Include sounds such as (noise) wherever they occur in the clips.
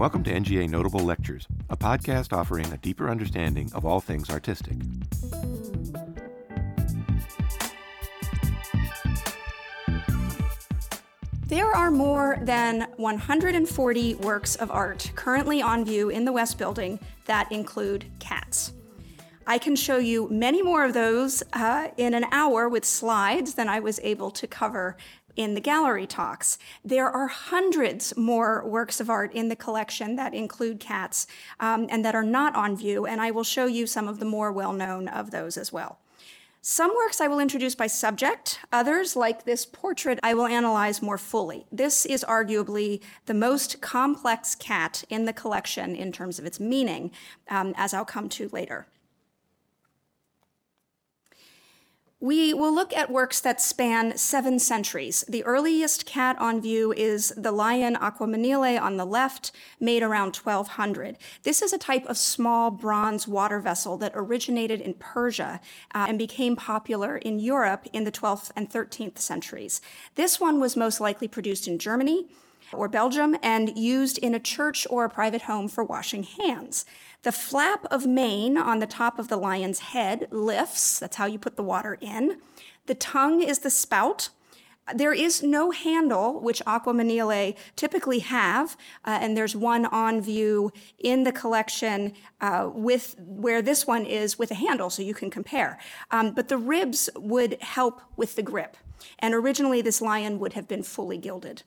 Welcome to NGA Notable Lectures, a podcast offering a deeper understanding of all things artistic. There are more than 140 works of art currently on view in the West Building that include cats. I can show you many more of those uh, in an hour with slides than I was able to cover in the gallery talks. There are hundreds more works of art in the collection that include cats um, and that are not on view, and I will show you some of the more well known of those as well. Some works I will introduce by subject, others, like this portrait, I will analyze more fully. This is arguably the most complex cat in the collection in terms of its meaning, um, as I'll come to later. We will look at works that span seven centuries. The earliest cat on view is the lion Aquamanile on the left, made around 1200. This is a type of small bronze water vessel that originated in Persia uh, and became popular in Europe in the 12th and 13th centuries. This one was most likely produced in Germany or Belgium and used in a church or a private home for washing hands. The flap of mane on the top of the lion's head lifts. That's how you put the water in. The tongue is the spout. There is no handle, which Aquamanile typically have, uh, and there's one on view in the collection uh, with where this one is with a handle, so you can compare. Um, but the ribs would help with the grip, and originally this lion would have been fully gilded.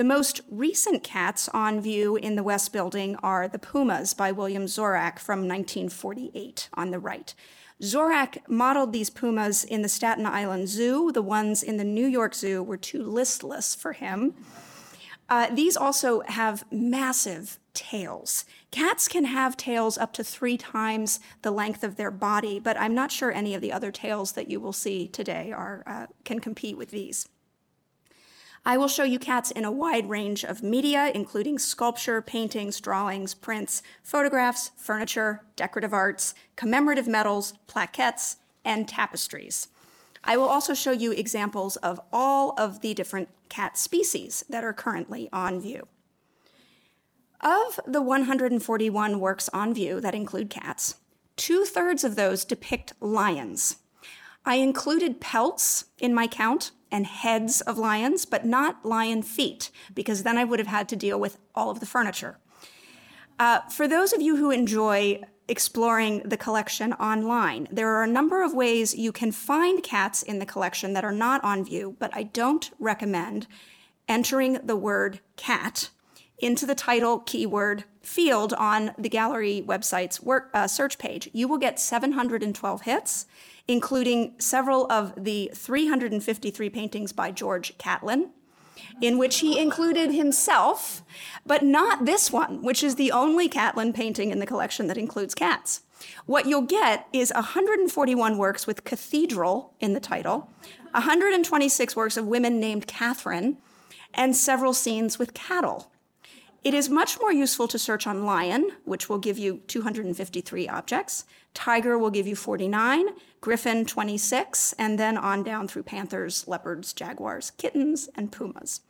The most recent cats on view in the West Building are the Pumas by William Zorach from 1948 on the right. Zorach modeled these pumas in the Staten Island Zoo. The ones in the New York Zoo were too listless for him. Uh, these also have massive tails. Cats can have tails up to three times the length of their body, but I'm not sure any of the other tails that you will see today are, uh, can compete with these. I will show you cats in a wide range of media, including sculpture, paintings, drawings, prints, photographs, furniture, decorative arts, commemorative medals, plaquettes, and tapestries. I will also show you examples of all of the different cat species that are currently on view. Of the 141 works on view that include cats, two thirds of those depict lions. I included pelts in my count and heads of lions, but not lion feet, because then I would have had to deal with all of the furniture. Uh, for those of you who enjoy exploring the collection online, there are a number of ways you can find cats in the collection that are not on view, but I don't recommend entering the word cat into the title keyword field on the gallery website's work, uh, search page. You will get 712 hits including several of the 353 paintings by George Catlin, in which he included himself, but not this one, which is the only Catlin painting in the collection that includes cats. What you'll get is 141 works with cathedral in the title, 126 works of women named Catherine, and several scenes with cattle. It is much more useful to search on lion, which will give you 253 objects. Tiger will give you 49, griffin 26, and then on down through panthers, leopards, jaguars, kittens, and pumas.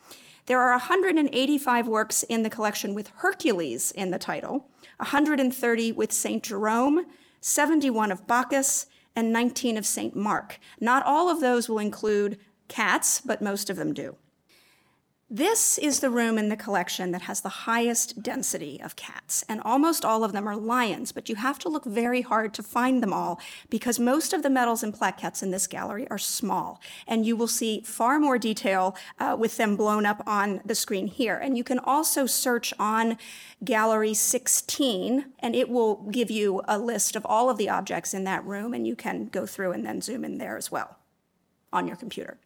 There are 185 works in the collection with Hercules in the title, 130 with St. Jerome, 71 of Bacchus, and 19 of St. Mark. Not all of those will include cats, but most of them do. This is the room in the collection that has the highest density of cats, and almost all of them are lions, but you have to look very hard to find them all because most of the medals and plaquettes in this gallery are small, and you will see far more detail uh, with them blown up on the screen here. And you can also search on Gallery 16, and it will give you a list of all of the objects in that room, and you can go through and then zoom in there as well on your computer.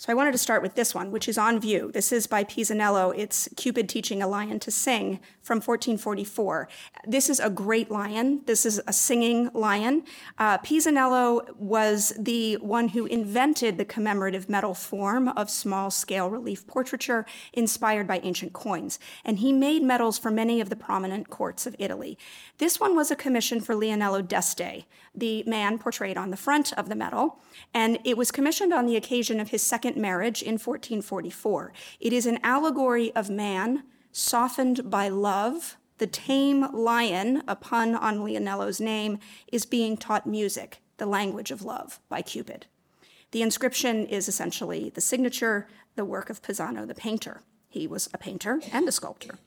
So I wanted to start with this one, which is on view. This is by Pisanello. It's Cupid teaching a lion to sing from 1444. This is a great lion. This is a singing lion. Uh, Pisanello was the one who invented the commemorative medal form of small scale relief portraiture inspired by ancient coins. And he made medals for many of the prominent courts of Italy. This one was a commission for Leonello d'Este, the man portrayed on the front of the medal. And it was commissioned on the occasion of his second marriage in 1444. It is an allegory of man softened by love, the tame lion, a pun on Leonello's name, is being taught music, the language of love, by Cupid. The inscription is essentially the signature, the work of Pisano the painter. He was a painter and a sculptor.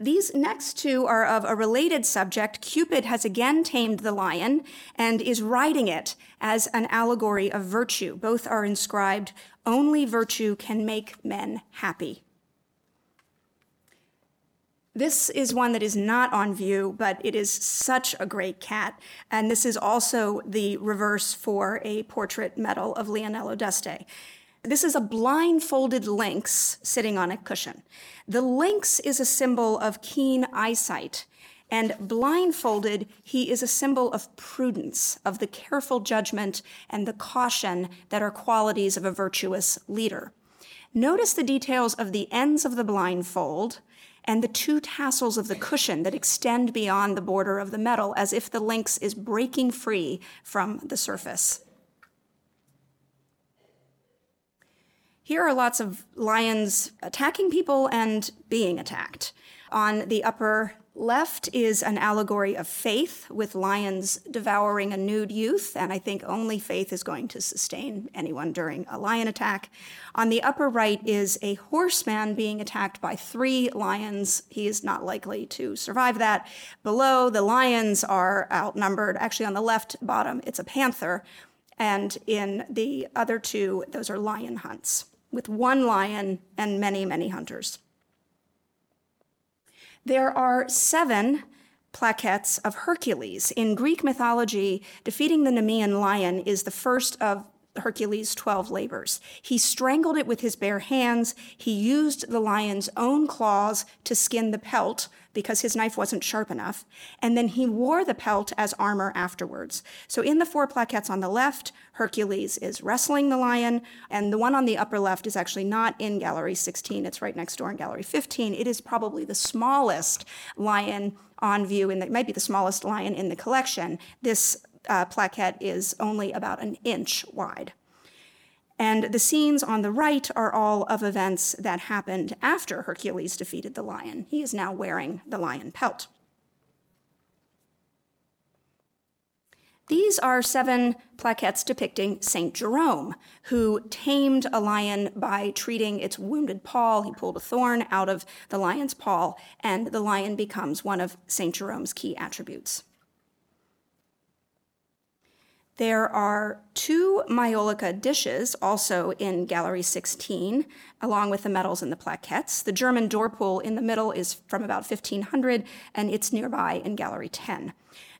These next two are of a related subject. Cupid has again tamed the lion and is riding it as an allegory of virtue. Both are inscribed, only virtue can make men happy. This is one that is not on view, but it is such a great cat. And this is also the reverse for a portrait medal of Leonello d'Este. This is a blindfolded lynx sitting on a cushion. The lynx is a symbol of keen eyesight, and blindfolded, he is a symbol of prudence, of the careful judgment and the caution that are qualities of a virtuous leader. Notice the details of the ends of the blindfold and the two tassels of the cushion that extend beyond the border of the medal as if the lynx is breaking free from the surface. Here are lots of lions attacking people and being attacked. On the upper left is an allegory of faith with lions devouring a nude youth, and I think only faith is going to sustain anyone during a lion attack. On the upper right is a horseman being attacked by three lions. He is not likely to survive that. Below, the lions are outnumbered. Actually, on the left bottom, it's a panther, and in the other two, those are lion hunts with one lion and many, many hunters. There are seven plaquettes of Hercules. In Greek mythology, defeating the Nemean lion is the first of Hercules' 12 labors. He strangled it with his bare hands. He used the lion's own claws to skin the pelt because his knife wasn't sharp enough. And then he wore the pelt as armor afterwards. So in the four plaquettes on the left, Hercules is wrestling the lion. And the one on the upper left is actually not in Gallery 16. It's right next door in Gallery 15. It is probably the smallest lion on view, and it might be the smallest lion in the collection. This uh, plaquette is only about an inch wide. And the scenes on the right are all of events that happened after Hercules defeated the lion. He is now wearing the lion pelt. These are seven plaquettes depicting St. Jerome, who tamed a lion by treating its wounded paw. He pulled a thorn out of the lion's paw, and the lion becomes one of St. Jerome's key attributes. There are two Maiolica dishes also in Gallery 16, along with the medals and the plaquettes. The German Dorpul in the middle is from about 1500, and it's nearby in Gallery 10.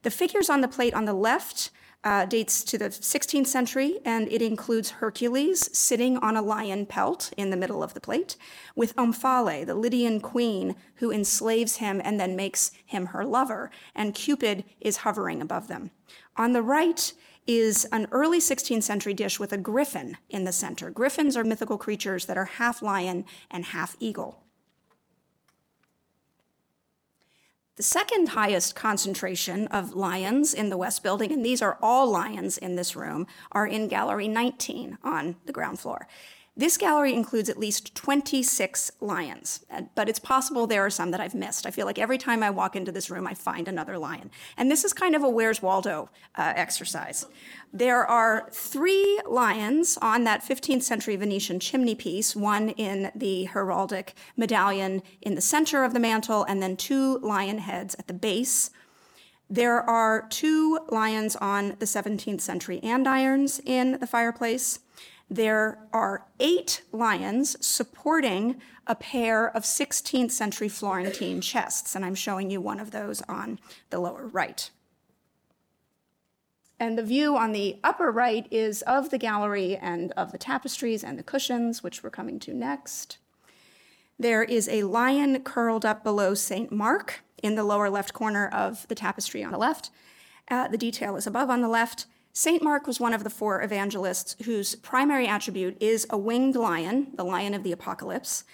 The figures on the plate on the left uh, dates to the 16th century, and it includes Hercules sitting on a lion pelt in the middle of the plate, with Omphale, the Lydian queen, who enslaves him and then makes him her lover, and Cupid is hovering above them. On the right is an early 16th century dish with a griffin in the center. Griffins are mythical creatures that are half lion and half eagle. The second highest concentration of lions in the West Building, and these are all lions in this room, are in Gallery 19 on the ground floor. This gallery includes at least 26 lions, but it's possible there are some that I've missed. I feel like every time I walk into this room, I find another lion. And this is kind of a Where's Waldo uh, exercise. There are three lions on that 15th century Venetian chimney piece, one in the heraldic medallion in the center of the mantle, and then two lion heads at the base. There are two lions on the 17th century andirons in the fireplace there are eight lions supporting a pair of 16th century Florentine chests, and I'm showing you one of those on the lower right. And the view on the upper right is of the gallery and of the tapestries and the cushions, which we're coming to next. There is a lion curled up below St. Mark in the lower left corner of the tapestry on the left. Uh, the detail is above on the left. St. Mark was one of the four evangelists whose primary attribute is a winged lion, the lion of the apocalypse,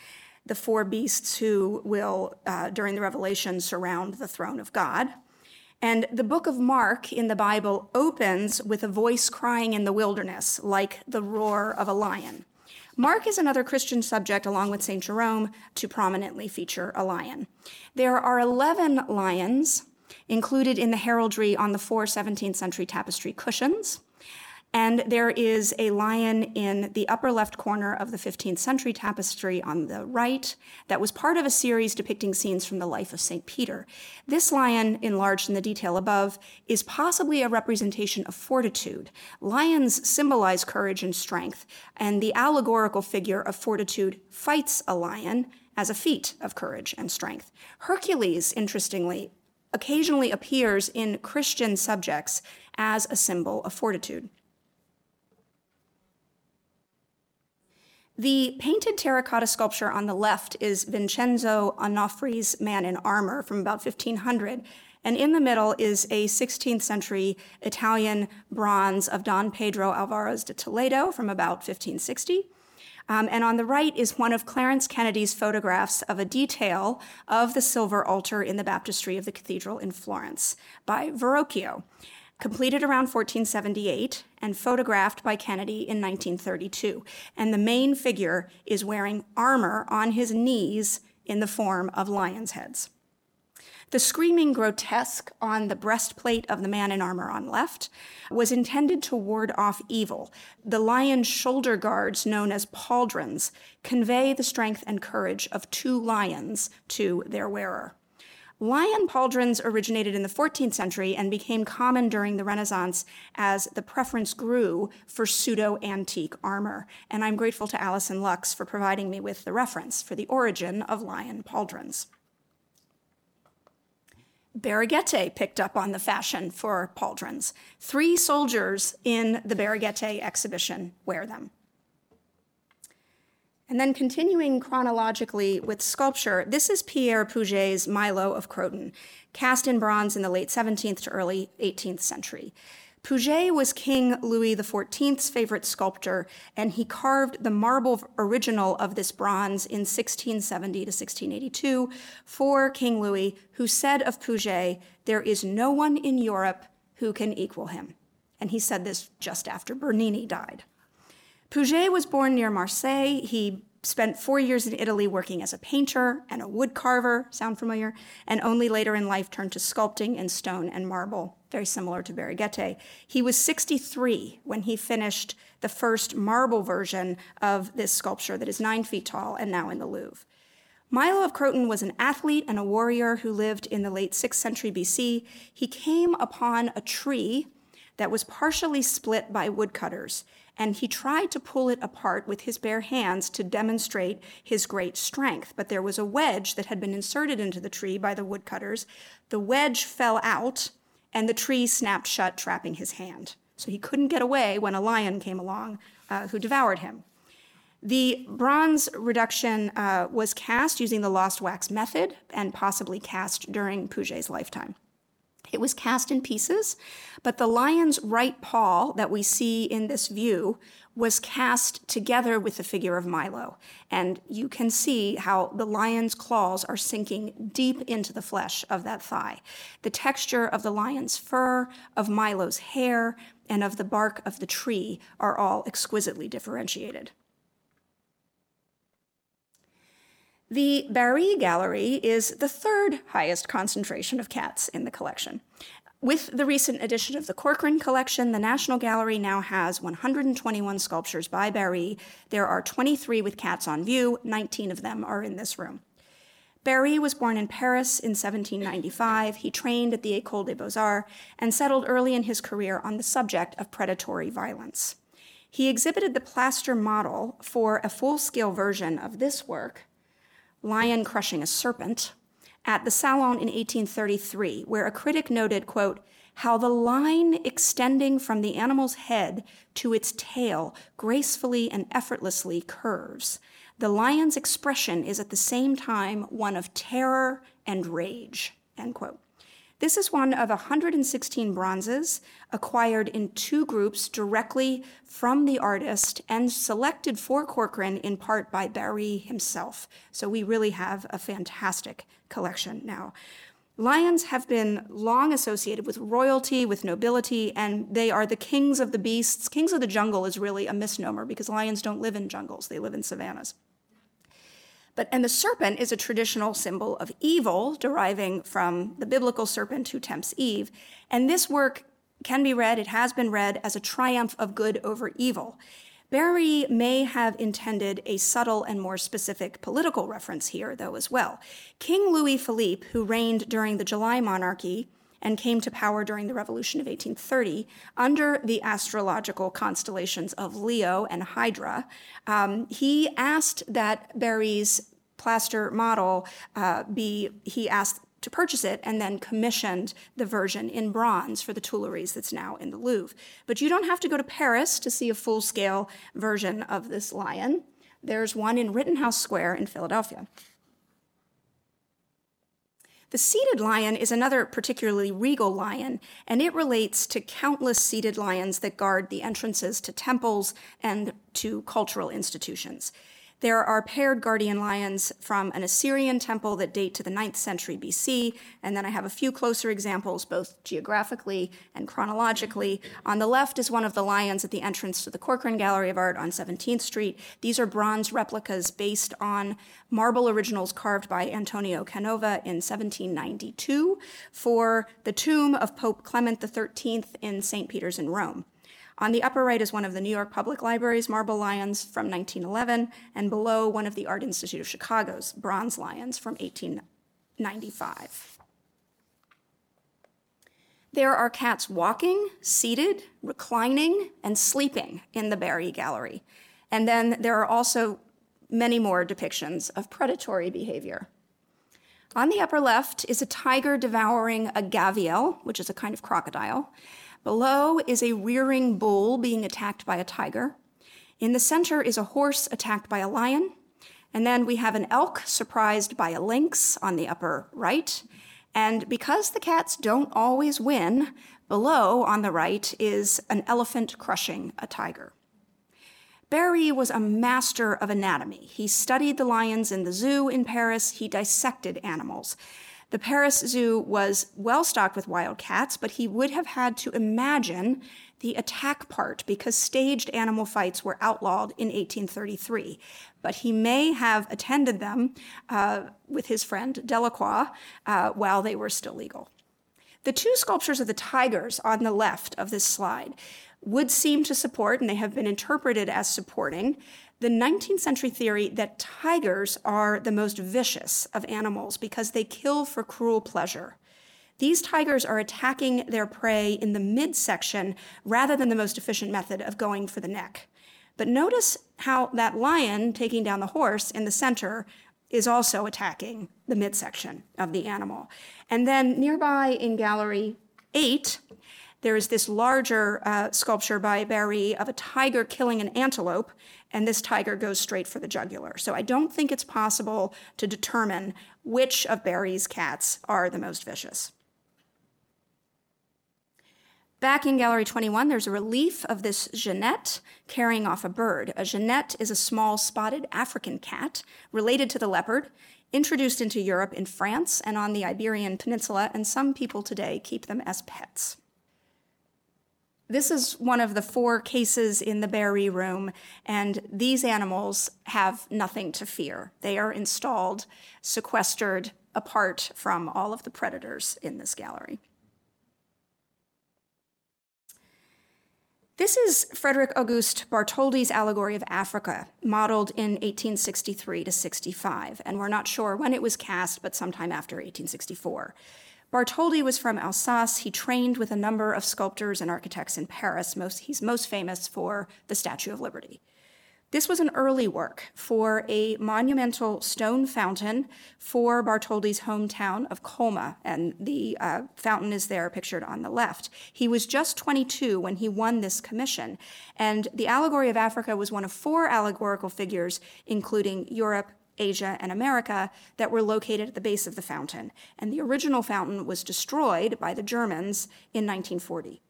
the four beasts who will, uh, during the Revelation, surround the throne of God. And the book of Mark in the Bible opens with a voice crying in the wilderness, like the roar of a lion. Mark is another Christian subject, along with St. Jerome, to prominently feature a lion. There are 11 lions included in the heraldry on the four 17th century tapestry cushions. And there is a lion in the upper left corner of the 15th century tapestry on the right that was part of a series depicting scenes from the life of St. Peter. This lion, enlarged in the detail above, is possibly a representation of fortitude. Lions symbolize courage and strength, and the allegorical figure of fortitude fights a lion as a feat of courage and strength. Hercules, interestingly, occasionally appears in Christian subjects as a symbol of fortitude. The painted terracotta sculpture on the left is Vincenzo Onofri's Man in Armor from about 1500. And in the middle is a 16th century Italian bronze of Don Pedro Alvarez de Toledo from about 1560. Um, and on the right is one of Clarence Kennedy's photographs of a detail of the silver altar in the baptistry of the cathedral in Florence by Verrocchio completed around 1478 and photographed by Kennedy in 1932. And the main figure is wearing armor on his knees in the form of lion's heads. The screaming grotesque on the breastplate of the man in armor on left was intended to ward off evil. The lion's shoulder guards, known as pauldrons, convey the strength and courage of two lions to their wearer. Lion pauldrons originated in the 14th century and became common during the Renaissance as the preference grew for pseudo antique armor. And I'm grateful to Alison Luchs for providing me with the reference for the origin of lion pauldrons. Berruguete picked up on the fashion for pauldrons. Three soldiers in the Berruguete exhibition wear them. And then continuing chronologically with sculpture, this is Pierre Puget's Milo of Croton, cast in bronze in the late 17th to early 18th century. Puget was King Louis XIV's favorite sculptor, and he carved the marble original of this bronze in 1670 to 1682 for King Louis, who said of Puget, There is no one in Europe who can equal him. And he said this just after Bernini died. Puget was born near Marseille. He spent four years in Italy working as a painter and a wood carver, sound familiar, and only later in life turned to sculpting in stone and marble, very similar to Berruguete. He was 63 when he finished the first marble version of this sculpture that is nine feet tall and now in the Louvre. Milo of Croton was an athlete and a warrior who lived in the late 6th century BC. He came upon a tree that was partially split by woodcutters and he tried to pull it apart with his bare hands to demonstrate his great strength. But there was a wedge that had been inserted into the tree by the woodcutters. The wedge fell out, and the tree snapped shut, trapping his hand. So he couldn't get away when a lion came along uh, who devoured him. The bronze reduction uh, was cast using the lost wax method and possibly cast during Puget's lifetime. It was cast in pieces, but the lion's right paw that we see in this view was cast together with the figure of Milo. And you can see how the lion's claws are sinking deep into the flesh of that thigh. The texture of the lion's fur, of Milo's hair, and of the bark of the tree are all exquisitely differentiated. The Barye Gallery is the third highest concentration of cats in the collection. With the recent addition of the Corcoran collection, the National Gallery now has 121 sculptures by Barye. There are 23 with cats on view, 19 of them are in this room. Barye was born in Paris in 1795. He trained at the École des Beaux-Arts and settled early in his career on the subject of predatory violence. He exhibited the plaster model for a full-scale version of this work lion crushing a serpent, at the Salon in 1833, where a critic noted, quote, how the line extending from the animal's head to its tail gracefully and effortlessly curves. The lion's expression is at the same time one of terror and rage, end quote. This is one of 116 bronzes acquired in two groups directly from the artist and selected for Corcoran in part by Barye himself. So we really have a fantastic collection now. Lions have been long associated with royalty, with nobility, and they are the kings of the beasts. Kings of the jungle is really a misnomer because lions don't live in jungles, they live in savannas. But and the serpent is a traditional symbol of evil deriving from the biblical serpent who tempts Eve, and this work can be read, it has been read as a triumph of good over evil. Barye may have intended a subtle and more specific political reference here, though, as well. King Louis Philippe, who reigned during the July monarchy and came to power during the Revolution of 1830, under the astrological constellations of Leo and Hydra, um, he asked that Barye's plaster model uh, be, he asked to purchase it and then commissioned the version in bronze for the Tuileries that's now in the Louvre. But you don't have to go to Paris to see a full scale version of this lion. There's one in Rittenhouse Square in Philadelphia. The seated lion is another particularly regal lion, and it relates to countless seated lions that guard the entrances to temples and to cultural institutions. There are paired guardian lions from an Assyrian temple that date to the 9th century BC, and then I have a few closer examples, both geographically and chronologically. On the left is one of the lions at the entrance to the Corcoran Gallery of Art on 17th Street. These are bronze replicas based on marble originals carved by Antonio Canova in 1792 for the tomb of Pope Clement XIII in St. Peter's in Rome. On the upper right is one of the New York Public Library's marble lions from 1911, and below one of the Art Institute of Chicago's bronze lions from 1895. There are cats walking, seated, reclining, and sleeping in the Barye Gallery. And then there are also many more depictions of predatory behavior. On the upper left is a tiger devouring a gavial, which is a kind of crocodile, Below is a rearing bull being attacked by a tiger. In the center is a horse attacked by a lion. And then we have an elk surprised by a lynx on the upper right. And because the cats don't always win, below on the right is an elephant crushing a tiger. Barye was a master of anatomy. He studied the lions in the zoo in Paris. He dissected animals. The Paris Zoo was well stocked with wild cats, but he would have had to imagine the attack part because staged animal fights were outlawed in 1833. But he may have attended them uh, with his friend Delacroix uh, while they were still legal. The two sculptures of the tigers on the left of this slide would seem to support, and they have been interpreted as supporting, the 19th century theory that tigers are the most vicious of animals because they kill for cruel pleasure. These tigers are attacking their prey in the midsection rather than the most efficient method of going for the neck. But notice how that lion taking down the horse in the center is also attacking the midsection of the animal. And then nearby in gallery eight, there is this larger uh, sculpture by Barye of a tiger killing an antelope, and this tiger goes straight for the jugular. So I don't think it's possible to determine which of Barye's cats are the most vicious. Back in Gallery 21, there's a relief of this genet carrying off a bird. A genet is a small spotted African cat related to the leopard, introduced into Europe in France and on the Iberian Peninsula, and some people today keep them as pets. This is one of the four cases in the Barye room, and these animals have nothing to fear. They are installed, sequestered, apart from all of the predators in this gallery. This is Frederick Auguste Bartholdi's allegory of Africa, modeled in 1863 to 65, and we're not sure when it was cast, but sometime after 1864. Bartholdi was from Alsace. He trained with a number of sculptors and architects in Paris. Most, he's most famous for the Statue of Liberty. This was an early work for a monumental stone fountain for Bartholdi's hometown of Colmar, and the uh, fountain is there pictured on the left. He was just 22 when he won this commission, and the allegory of Africa was one of four allegorical figures, including Europe, Asia, and America that were located at the base of the fountain. And the original fountain was destroyed by the Germans in 1940.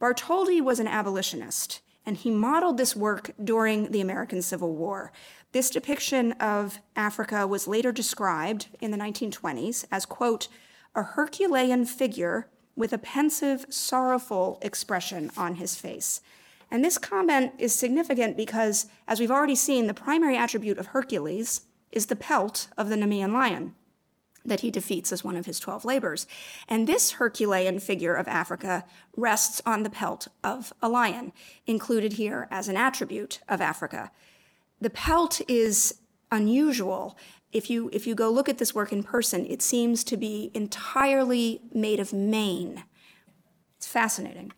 Bartholdi was an abolitionist, and he modeled this work during the American Civil War. This depiction of Africa was later described in the 1920s as, quote, a Herculean figure with a pensive, sorrowful expression on his face. And this comment is significant because, as we've already seen, the primary attribute of Hercules is the pelt of the Nemean lion that he defeats as one of his 12 labors. And this Herculean figure of Africa rests on the pelt of a lion, included here as an attribute of Africa. The pelt is unusual. If you, if you go look at this work in person, it seems to be entirely made of mane. It's fascinating.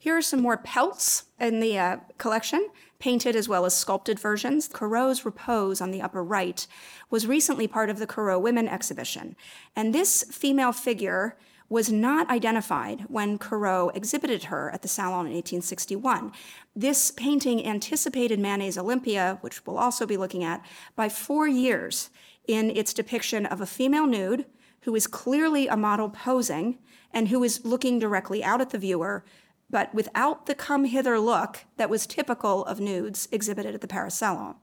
Here are some more pelts in the uh, collection, painted as well as sculpted versions. Corot's repose on the upper right was recently part of the Corot Women exhibition. And this female figure was not identified when Corot exhibited her at the Salon in 1861. This painting anticipated Manet's Olympia, which we'll also be looking at, by four years in its depiction of a female nude who is clearly a model posing and who is looking directly out at the viewer but without the come hither look that was typical of nudes exhibited at the Paris Salon.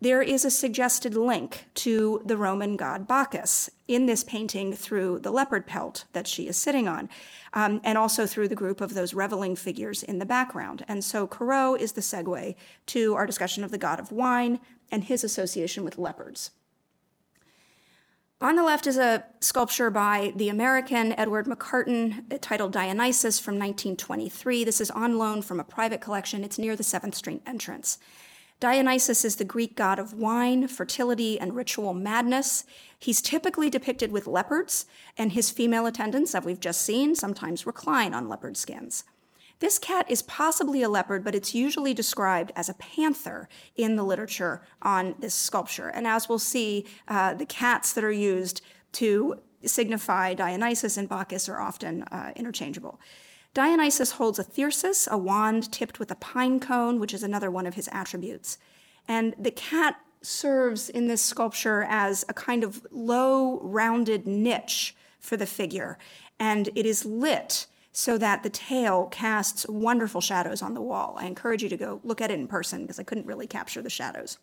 There is a suggested link to the Roman god Bacchus in this painting through the leopard pelt that she is sitting on, um, and also through the group of those reveling figures in the background. And so Corot is the segue to our discussion of the god of wine and his association with leopards. On the left is a sculpture by the American Edward McCartan titled Dionysus from 1923. This is on loan from a private collection. It's near the 7th Street entrance. Dionysus is the Greek god of wine, fertility, and ritual madness. He's typically depicted with leopards, and his female attendants, that we've just seen, sometimes recline on leopard skins. This cat is possibly a leopard, but it's usually described as a panther in the literature on this sculpture. And as we'll see, uh, the cats that are used to signify Dionysus and Bacchus are often uh, interchangeable. Dionysus holds a thyrsus, a wand tipped with a pine cone, which is another one of his attributes. And the cat serves in this sculpture as a kind of low, rounded niche for the figure, and it is lit so that the tail casts wonderful shadows on the wall. I encourage you to go look at it in person because I couldn't really capture the shadows.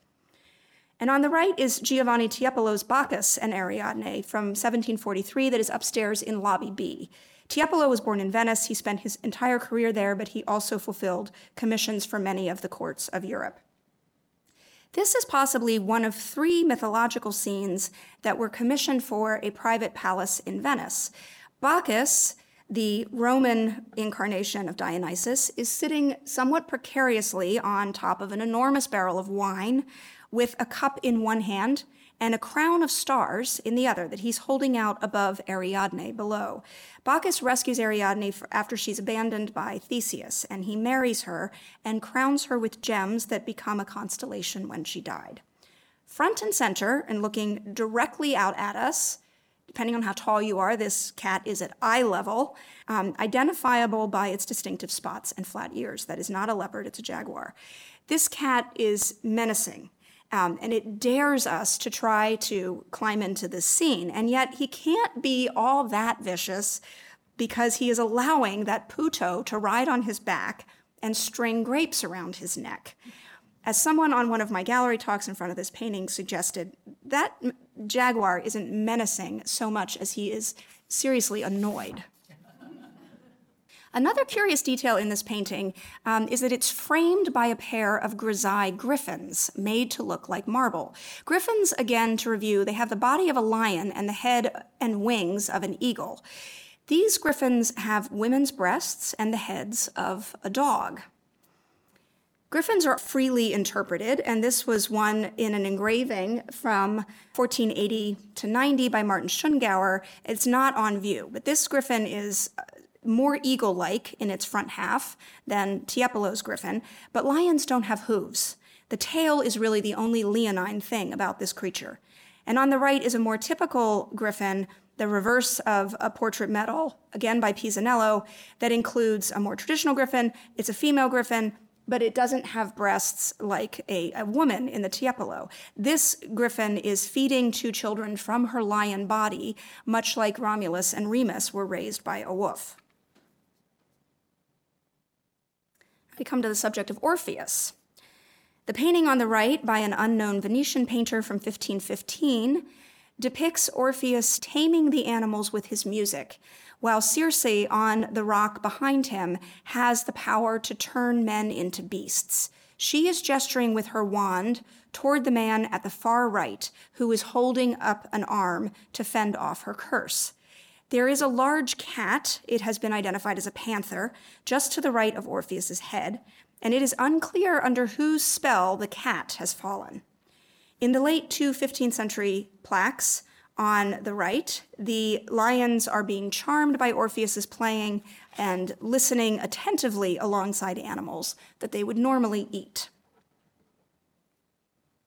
And on the right is Giovanni Tiepolo's Bacchus and Ariadne from 1743 that is upstairs in Lobby B. Tiepolo was born in Venice. He spent his entire career there, but he also fulfilled commissions for many of the courts of Europe. This is possibly one of three mythological scenes that were commissioned for a private palace in Venice. Bacchus the Roman incarnation of Dionysus is sitting somewhat precariously on top of an enormous barrel of wine with a cup in one hand and a crown of stars in the other that he's holding out above Ariadne below. Bacchus rescues Ariadne after she's abandoned by Theseus, and he marries her and crowns her with gems that become a constellation when she died. Front and center, and looking directly out at us, depending on how tall you are, this cat is at eye level, um, identifiable by its distinctive spots and flat ears. That is not a leopard, it's a jaguar. This cat is menacing. Um, and it dares us to try to climb into this scene. And yet, he can't be all that vicious because he is allowing that putto to ride on his back and string grapes around his neck. As someone on one of my gallery talks in front of this painting suggested, that jaguar isn't menacing so much as he is seriously annoyed. Another curious detail in this painting um, is that it's framed by a pair of grisaille griffins made to look like marble. Griffins, again, to review, they have the body of a lion and the head and wings of an eagle. These griffins have women's breasts and the heads of a dog. Griffins are freely interpreted, and this was one in an engraving from 1480 to 90 by Martin Schongauer. It's not on view, but this griffin is uh, more eagle like in its front half than Tiepolo's griffin, but lions don't have hooves. The tail is really the only leonine thing about this creature. And on the right is a more typical griffin, the reverse of a portrait medal, again by Pisanello, that includes a more traditional griffin. It's a female griffin, but it doesn't have breasts like a, a woman in the Tiepolo. This griffin is feeding two children from her lion body, much like Romulus and Remus were raised by a wolf. We come to the subject of Orpheus. The painting on the right by an unknown Venetian painter from 1515 depicts Orpheus taming the animals with his music, while Circe on the rock behind him has the power to turn men into beasts. She is gesturing with her wand toward the man at the far right who is holding up an arm to fend off her curse. There is a large cat, it has been identified as a panther, just to the right of Orpheus's head, and it is unclear under whose spell the cat has fallen. In the late two 15th century plaques on the right, the lions are being charmed by Orpheus's playing and listening attentively alongside animals that they would normally eat.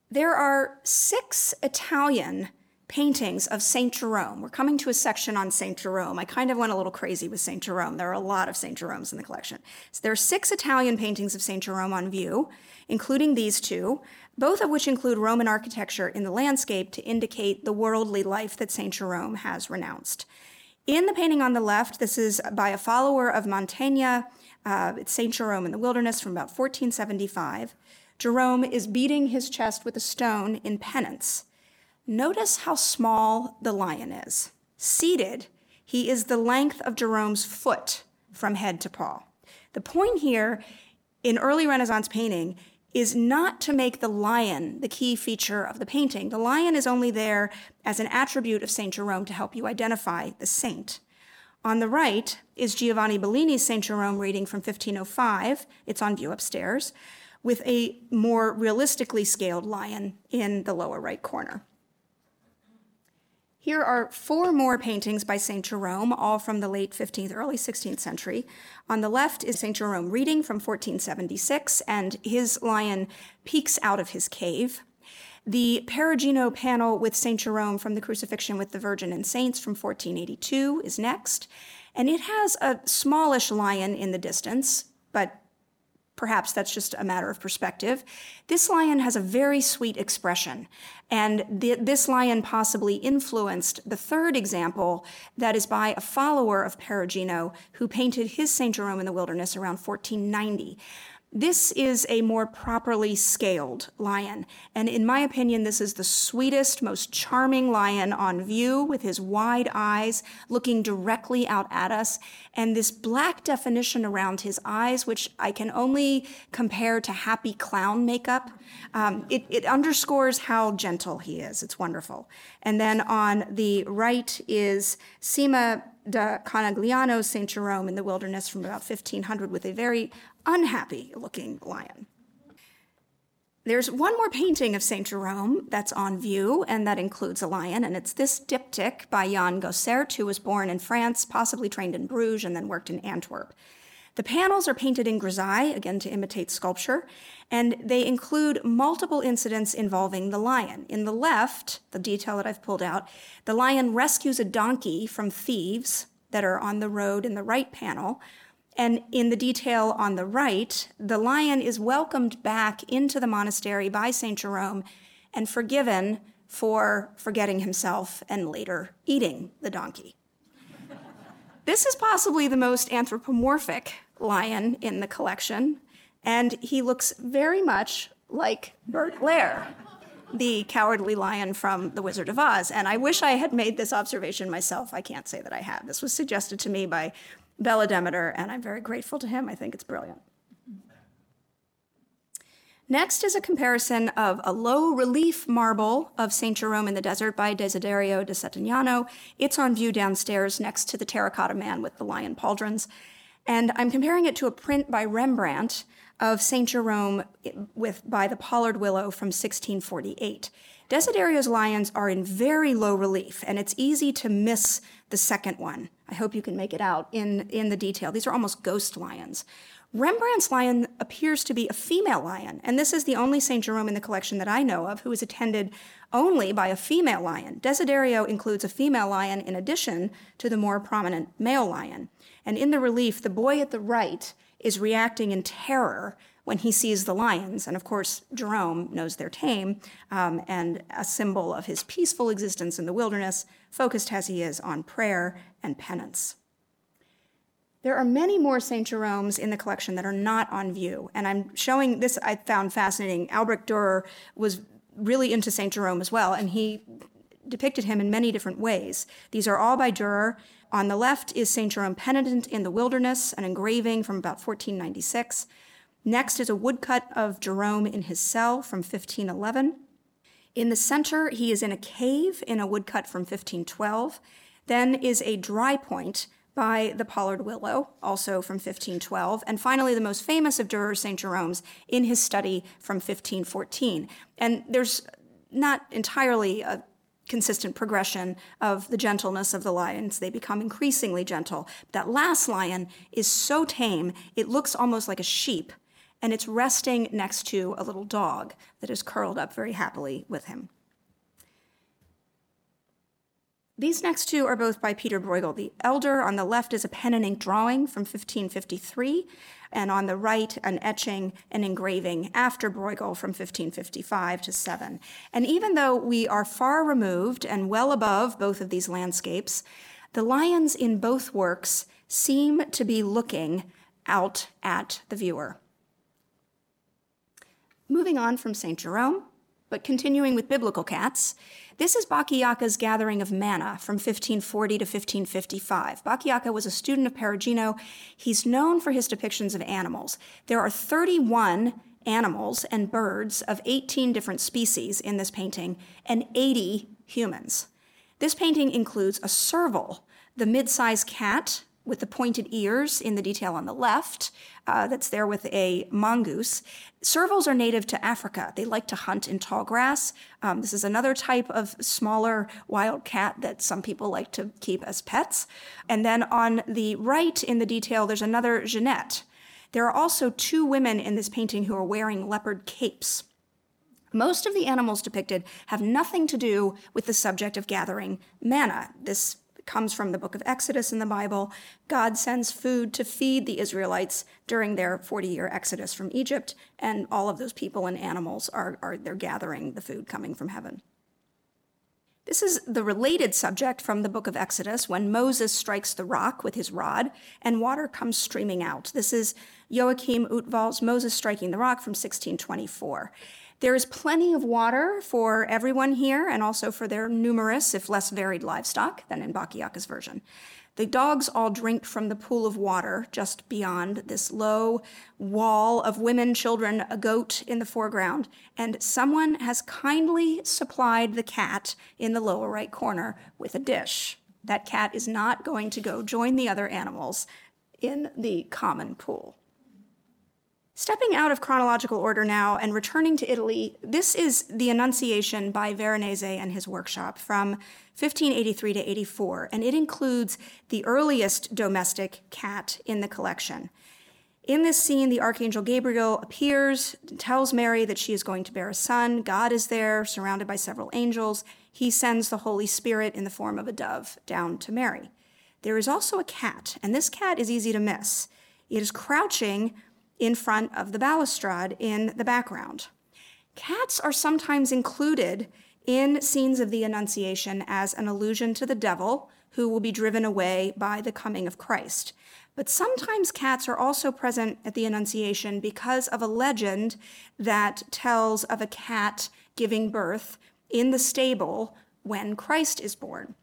There are six Italian paintings of St. Jerome. We're coming to a section on St. Jerome. I kind of went a little crazy with St. Jerome. There are a lot of St. Jeromes in the collection. So there are six Italian paintings of St. Jerome on view, including these two, both of which include Roman architecture in the landscape to indicate the worldly life that St. Jerome has renounced. In the painting on the left, this is by a follower of Mantegna. Uh, it's St. Jerome in the wilderness from about 1475. Jerome is beating his chest with a stone in penance. Notice how small the lion is. Seated, he is the length of Jerome's foot from head to paw. The point here in early Renaissance painting is not to make the lion the key feature of the painting. The lion is only there as an attribute of St. Jerome to help you identify the saint. On the right is Giovanni Bellini's St. Jerome reading from 1505. It's on view upstairs, with a more realistically scaled lion in the lower right corner. Here are four more paintings by St. Jerome, all from the late 15th, early 16th century. On the left is St. Jerome reading from 1476, and his lion peeks out of his cave. The Perugino panel with St. Jerome from the Crucifixion with the Virgin and Saints from 1482 is next, and it has a smallish lion in the distance, but Perhaps that's just a matter of perspective. This lion has a very sweet expression, and th- this lion possibly influenced the third example that is by a follower of Perugino who painted his St. Jerome in the Wilderness around 1490. This is a more properly scaled lion, and in my opinion, this is the sweetest, most charming lion on view with his wide eyes looking directly out at us, and this black definition around his eyes, which I can only compare to happy clown makeup. Um, it, it underscores how gentle he is. It's wonderful. And then on the right is Cima da Conegliano's St. Jerome in the wilderness from about 1500 with a very unhappy looking lion. There's one more painting of St. Jerome that's on view, and that includes a lion, and it's this diptych by Jan Gossart, who was born in France, possibly trained in Bruges, and then worked in Antwerp. The panels are painted in grisaille, again to imitate sculpture, and they include multiple incidents involving the lion. In the left, the detail that I've pulled out, the lion rescues a donkey from thieves that are on the road in the right panel, and in the detail on the right, the lion is welcomed back into the monastery by St. Jerome and forgiven for forgetting himself and later eating the donkey. this is possibly the most anthropomorphic lion in the collection, and he looks very much like Bert Lahr, the cowardly lion from The Wizard of Oz. And I wish I had made this observation myself. I can't say that I have. This was suggested to me by Bella Demeter, and I'm very grateful to him. I think it's brilliant. Next is a comparison of a low relief marble of St. Jerome in the Desert by Desiderio de Settignano. It's on view downstairs next to the terracotta man with the lion pauldrons. And I'm comparing it to a print by Rembrandt of St. Jerome with, by the pollard willow from 1648. Desiderio's lions are in very low relief, and it's easy to miss the second one. I hope you can make it out in, in the detail. These are almost ghost lions. Rembrandt's lion appears to be a female lion, and this is the only St. Jerome in the collection that I know of who is attended only by a female lion. Desiderio includes a female lion in addition to the more prominent male lion. And in the relief, the boy at the right is reacting in terror when he sees the lions. And of course, Jerome knows they're tame um, and a symbol of his peaceful existence in the wilderness, focused as he is on prayer and penance. There are many more St. Jeromes in the collection that are not on view. And I'm showing this, I found fascinating. Albrecht Dürer was really into St. Jerome as well, and he depicted him in many different ways. These are all by Dürer. On the left is St. Jerome Penitent in the Wilderness, an engraving from about 1496. Next is a woodcut of Jerome in his cell from 1511. In the center, he is in a cave in a woodcut from 1512. Then is a dry point by the pollard willow, also from 1512. And finally, the most famous of Dürer St. Jerome's in his study from 1514. And there's not entirely a consistent progression of the gentleness of the lions. They become increasingly gentle. That last lion is so tame, it looks almost like a sheep and it's resting next to a little dog that is curled up very happily with him. These next two are both by Peter Bruegel. The elder on the left is a pen and ink drawing from 1553, and on the right, an etching and engraving after Bruegel from 1555 to 7. And even though we are far removed and well above both of these landscapes, the lions in both works seem to be looking out at the viewer. Moving on from St. Jerome, but continuing with biblical cats, this is Bacchiacca's gathering of manna from 1540 to 1555. Bacchiacca was a student of Perugino. He's known for his depictions of animals. There are 31 animals and birds of 18 different species in this painting and 80 humans. This painting includes a serval, the mid-sized cat with the pointed ears in the detail on the left, uh, that's there with a mongoose. Servals are native to Africa. They like to hunt in tall grass. Um, this is another type of smaller wild cat that some people like to keep as pets. And then on the right in the detail, there's another genet. There are also two women in this painting who are wearing leopard capes. Most of the animals depicted have nothing to do with the subject of gathering manna. This comes from the book of Exodus in the Bible. God sends food to feed the Israelites during their 40 year exodus from Egypt, and all of those people and animals are, are they're gathering the food coming from heaven. This is the related subject from the book of Exodus when Moses strikes the rock with his rod and water comes streaming out. This is Joachim Wtewael's Moses Striking the Rock from 1624. There is plenty of water for everyone here and also for their numerous, if less varied, livestock than in Bacchiacca's version. The dogs all drink from the pool of water just beyond this low wall of women, children, a goat in the foreground, and someone has kindly supplied the cat in the lower right corner with a dish. That cat is not going to go join the other animals in the common pool. Stepping out of chronological order now and returning to Italy, this is the Annunciation by Veronese and his workshop from 1583 to 84, and it includes the earliest domestic cat in the collection. In this scene, the Archangel Gabriel appears, tells Mary that she is going to bear a son. God is there, surrounded by several angels. He sends the Holy Spirit in the form of a dove down to Mary. There is also a cat, and this cat is easy to miss. It is crouching in front of the balustrade in the background. Cats are sometimes included in scenes of the Annunciation as an allusion to the devil who will be driven away by the coming of Christ. But sometimes cats are also present at the Annunciation because of a legend that tells of a cat giving birth in the stable when Christ is born.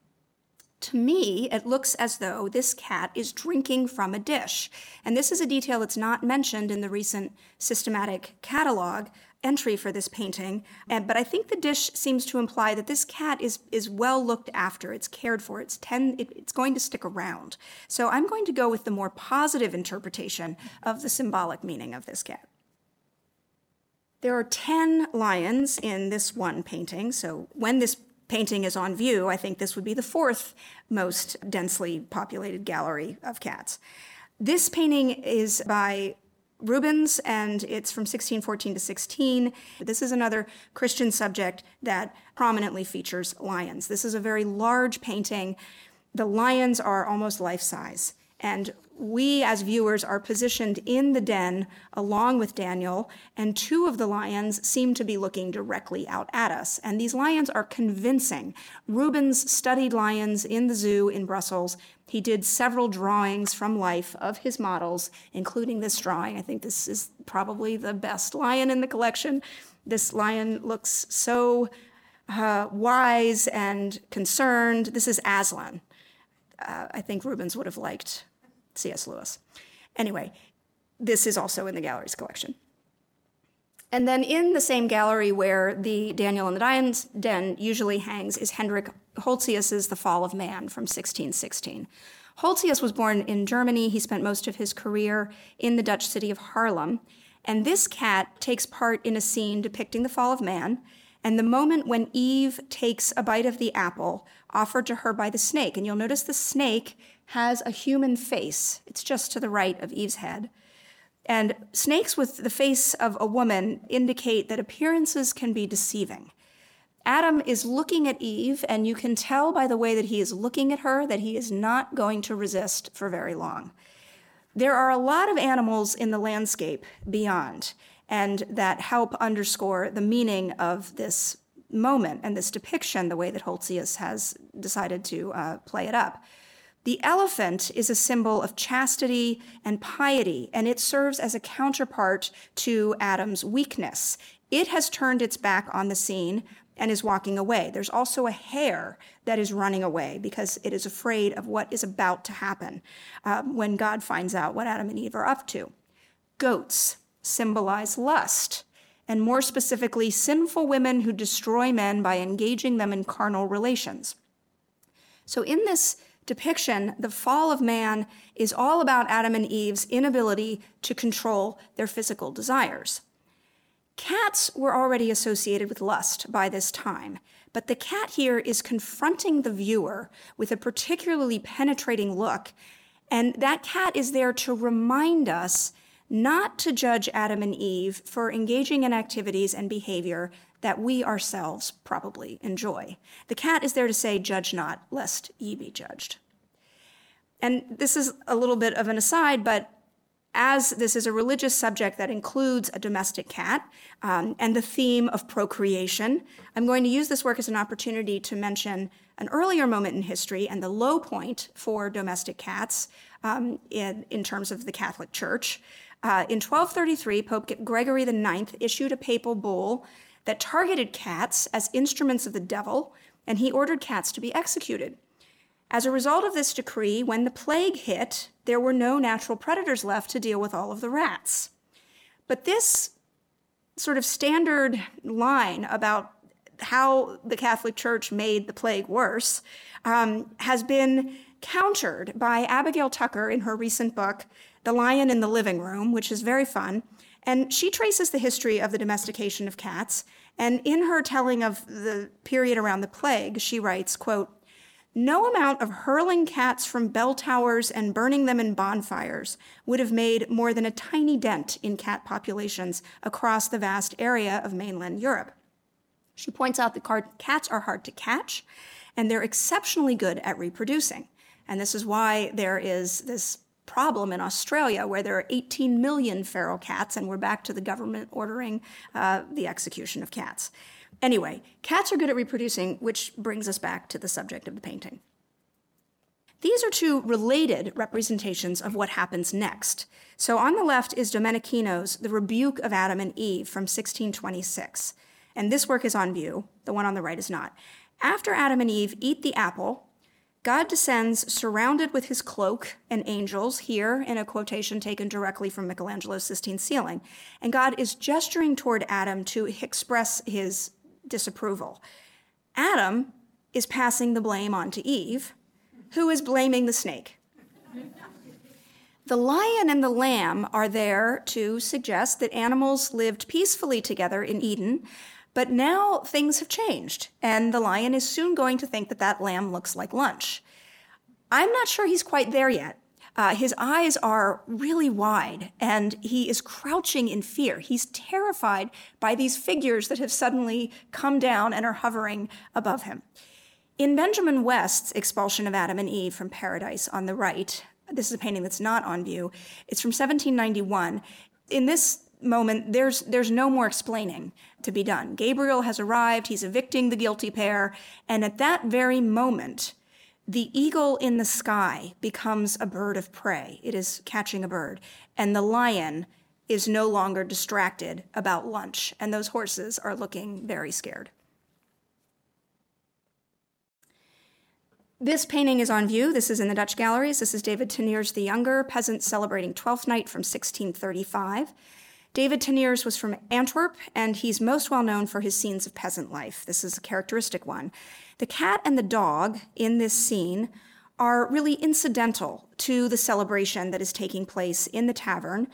To me, it looks as though this cat is drinking from a dish. And this is a detail that's not mentioned in the recent systematic catalog entry for this painting. And, but I think the dish seems to imply that this cat is, is well looked after, it's cared for, it's, ten, it, it's going to stick around. So I'm going to go with the more positive interpretation of the symbolic meaning of this cat. There are 10 lions in this one painting. So when this painting is on view, I think this would be the fourth most densely populated gallery of cats. This painting is by Rubens and it's from 1614 to 16. This is another Christian subject that prominently features lions. This is a very large painting. The lions are almost life size. And we as viewers are positioned in the den along with Daniel, and two of the lions seem to be looking directly out at us. And these lions are convincing. Rubens studied lions in the zoo in Brussels. He did several drawings from life of his models, including this drawing. I think this is probably the best lion in the collection. This lion looks so uh, wise and concerned. This is Aslan. Uh, I think Rubens would have liked C.S. Lewis. Anyway, this is also in the gallery's collection. And then in the same gallery where the Daniel and the Lion's Den usually hangs is Hendrik Goltzius's The Fall of Man from 1616. Goltzius was born in Germany. He spent most of his career in the Dutch city of Haarlem. And this cat takes part in a scene depicting the fall of man and the moment when Eve takes a bite of the apple offered to her by the snake. And you'll notice the snake has a human face, it's just to the right of Eve's head. And snakes with the face of a woman indicate that appearances can be deceiving. Adam is looking at Eve, and you can tell by the way that he is looking at her that he is not going to resist for very long. There are a lot of animals in the landscape beyond, and that help underscore the meaning of this moment and this depiction, the way that Goltzius has decided to uh, play it up. The elephant is a symbol of chastity and piety, and it serves as a counterpart to Adam's weakness. It has turned its back on the scene and is walking away. There's also a hare that is running away because it is afraid of what is about to happen um, when God finds out what Adam and Eve are up to. Goats symbolize lust, and more specifically, sinful women who destroy men by engaging them in carnal relations. So, in this depiction, the fall of man is all about Adam and Eve's inability to control their physical desires. Cats were already associated with lust by this time, but the cat here is confronting the viewer with a particularly penetrating look, and that cat is there to remind us not to judge Adam and Eve for engaging in activities and behavior that we ourselves probably enjoy. The cat is there to say, Judge not, lest ye be judged. And this is a little bit of an aside, but as this is a religious subject that includes a domestic cat um, and the theme of procreation, I'm going to use this work as an opportunity to mention an earlier moment in history and the low point for domestic cats um, in, in terms of the Catholic Church. Uh, in 1233, Pope Gregory IX issued a papal bull that targeted cats as instruments of the devil, and he ordered cats to be executed. As a result of this decree, when the plague hit, there were no natural predators left to deal with all of the rats. But this sort of standard line about how the Catholic Church made the plague worse um, has been countered by Abigail Tucker in her recent book, the Lion in the Living Room, which is very fun. And she traces the history of the domestication of cats. And in her telling of the period around the plague, she writes, quote, no amount of hurling cats from bell towers and burning them in bonfires would have made more than a tiny dent in cat populations across the vast area of mainland Europe. She points out that cats are hard to catch and they're exceptionally good at reproducing. And this is why there is this problem in Australia where there are 18 million feral cats, and we're back to the government ordering uh, the execution of cats. Anyway, cats are good at reproducing, which brings us back to the subject of the painting. These are two related representations of what happens next. So on the left is Domenichino's The Rebuke of Adam and Eve from 1626. And this work is on view, the one on the right is not. After Adam and Eve eat the apple, God descends surrounded with his cloak and angels, here in a quotation taken directly from Michelangelo's Sistine ceiling. And God is gesturing toward Adam to express his disapproval. Adam is passing the blame on to Eve, who is blaming the snake. The lion and the lamb are there to suggest that animals lived peacefully together in Eden, but now things have changed, and the lion is soon going to think that that lamb looks like lunch. I'm not sure he's quite there yet. Uh, his eyes are really wide, and he is crouching in fear. He's terrified by these figures that have suddenly come down and are hovering above him. In Benjamin West's Expulsion of Adam and Eve from Paradise on the right, this is a painting that's not on view. It's from 1791. In this moment, there's, there's no more explaining to be done. Gabriel has arrived, he's evicting the guilty pair, and at that very moment, the eagle in the sky becomes a bird of prey. It is catching a bird. And the lion is no longer distracted about lunch, and those horses are looking very scared. This painting is on view. This is in the Dutch galleries. This is David Teniers the Younger, peasant celebrating Twelfth Night from 1635. David Teniers was from Antwerp, and he's most well known for his scenes of peasant life. This is a characteristic one. The cat and the dog in this scene are really incidental to the celebration that is taking place in the tavern,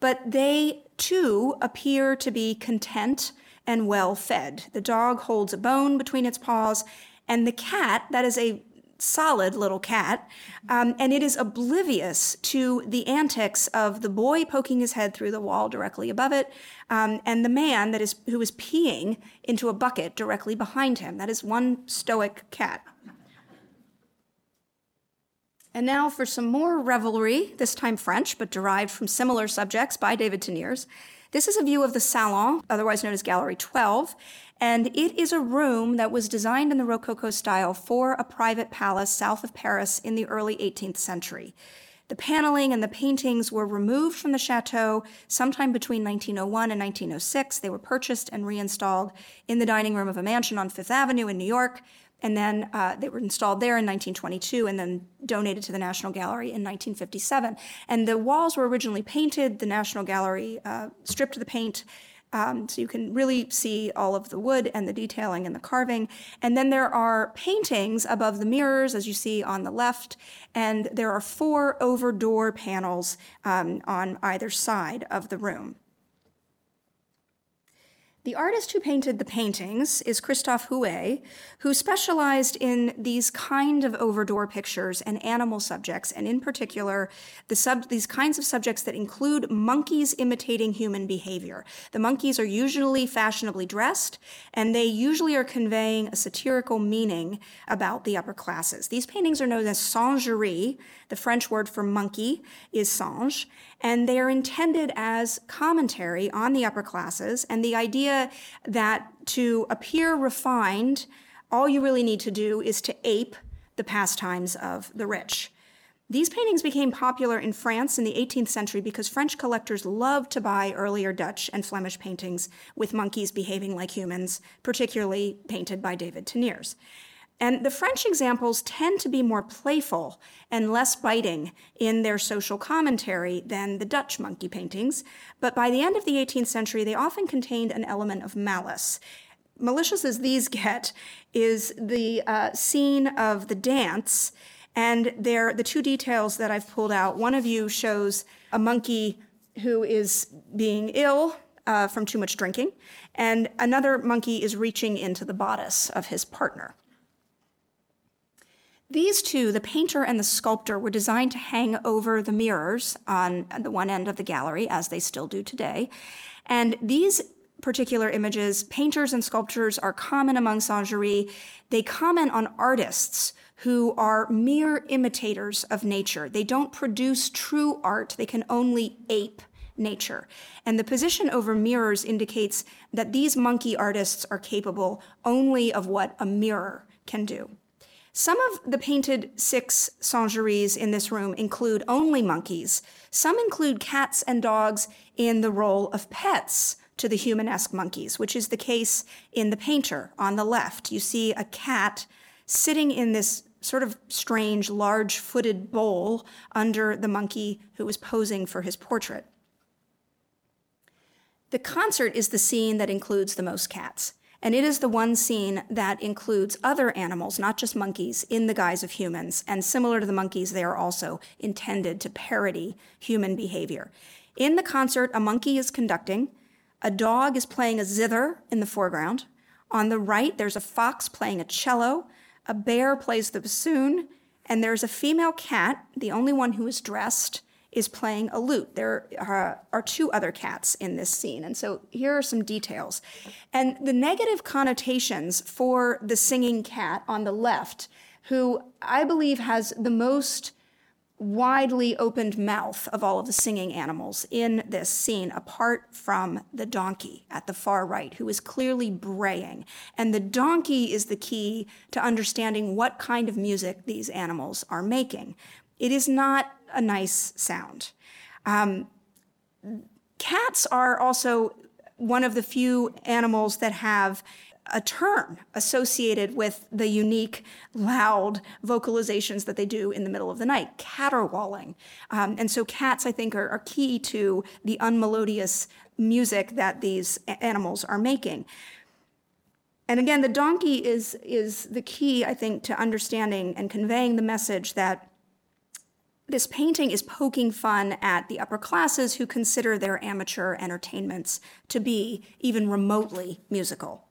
but they too appear to be content and well fed. The dog holds a bone between its paws, and the cat, that is a solid little cat, um, and it is oblivious to the antics of the boy poking his head through the wall directly above it, um, and the man that is who is peeing into a bucket directly behind him. That is one stoic cat. And now for some more revelry, this time French, but derived from similar subjects by David Teniers. This is a view of the Salon, otherwise known as Gallery 12, and it is a room that was designed in the Rococo style for a private palace south of Paris in the early 18th century. The paneling and the paintings were removed from the chateau sometime between 1901 and 1906. They were purchased and reinstalled in the dining room of a mansion on Fifth Avenue in New York, and then uh, they were installed there in 1922 and then donated to the National Gallery in 1957. And the walls were originally painted. The National Gallery uh, stripped the paint. Um, so you can really see all of the wood and the detailing and the carving. And then there are paintings above the mirrors, as you see on the left. And there are four over door panels um, on either side of the room. The artist who painted the paintings is Christophe Huet, who specialized in these kind of over-door pictures and animal subjects, and in particular, the sub- these kinds of subjects that include monkeys imitating human behavior. The monkeys are usually fashionably dressed, and they usually are conveying a satirical meaning about the upper classes. These paintings are known as singerie. The French word for monkey is singe, and they are intended as commentary on the upper classes and the idea that to appear refined, all you really need to do is to ape the pastimes of the rich. These paintings became popular in France in the 18th century because French collectors loved to buy earlier Dutch and Flemish paintings with monkeys behaving like humans, particularly painted by David Teniers. And the French examples tend to be more playful and less biting in their social commentary than the Dutch monkey paintings, but by the end of the 18th century, they often contained an element of malice. Malicious as these (laughs) get is the uh, scene of the dance, and there the two details that I've pulled out. One of you shows a monkey who is being ill uh, from too much drinking, and another monkey is reaching into the bodice of his partner. These two, the painter and the sculptor, were designed to hang over the mirrors on the one end of the gallery, as they still do today. And these particular images, painters and sculptors are common among Singerie. They comment on artists who are mere imitators of nature. They don't produce true art, they can only ape nature. And the position over mirrors indicates that these monkey artists are capable only of what a mirror can do. Some of the painted six singeries in this room include only monkeys. Some include cats and dogs in the role of pets to the humanesque monkeys, which is the case in the painter on the left. You see a cat sitting in this sort of strange, large footed bowl under the monkey who is posing for his portrait. The concert is the scene that includes the most cats. And it is the one scene that includes other animals, not just monkeys, in the guise of humans. And similar to the monkeys, they are also intended to parody human behavior. In the concert, a monkey is conducting, a dog is playing a zither in the foreground. On the right, there's a fox playing a cello, a bear plays the bassoon, and there's a female cat, the only one who is dressed, is playing a lute. There are, are, two other cats in this scene. And so here are some details. And the negative connotations for the singing cat on the left, who I believe has the most widely opened mouth of all of the singing animals in this scene, apart from the donkey at the far right, who is clearly braying. And the donkey is the key to understanding what kind of music these animals are making. It is not a nice sound. Um, cats are also one of the few animals that have a term associated with the unique, loud vocalizations that they do in the middle of the night, caterwauling. Um, and so cats, I think, are, are key to the unmelodious music that these animals are making. And again, the donkey is, is the key, I think, to understanding and conveying the message that this painting is poking fun at the upper classes who consider their amateur entertainments to be even remotely musical.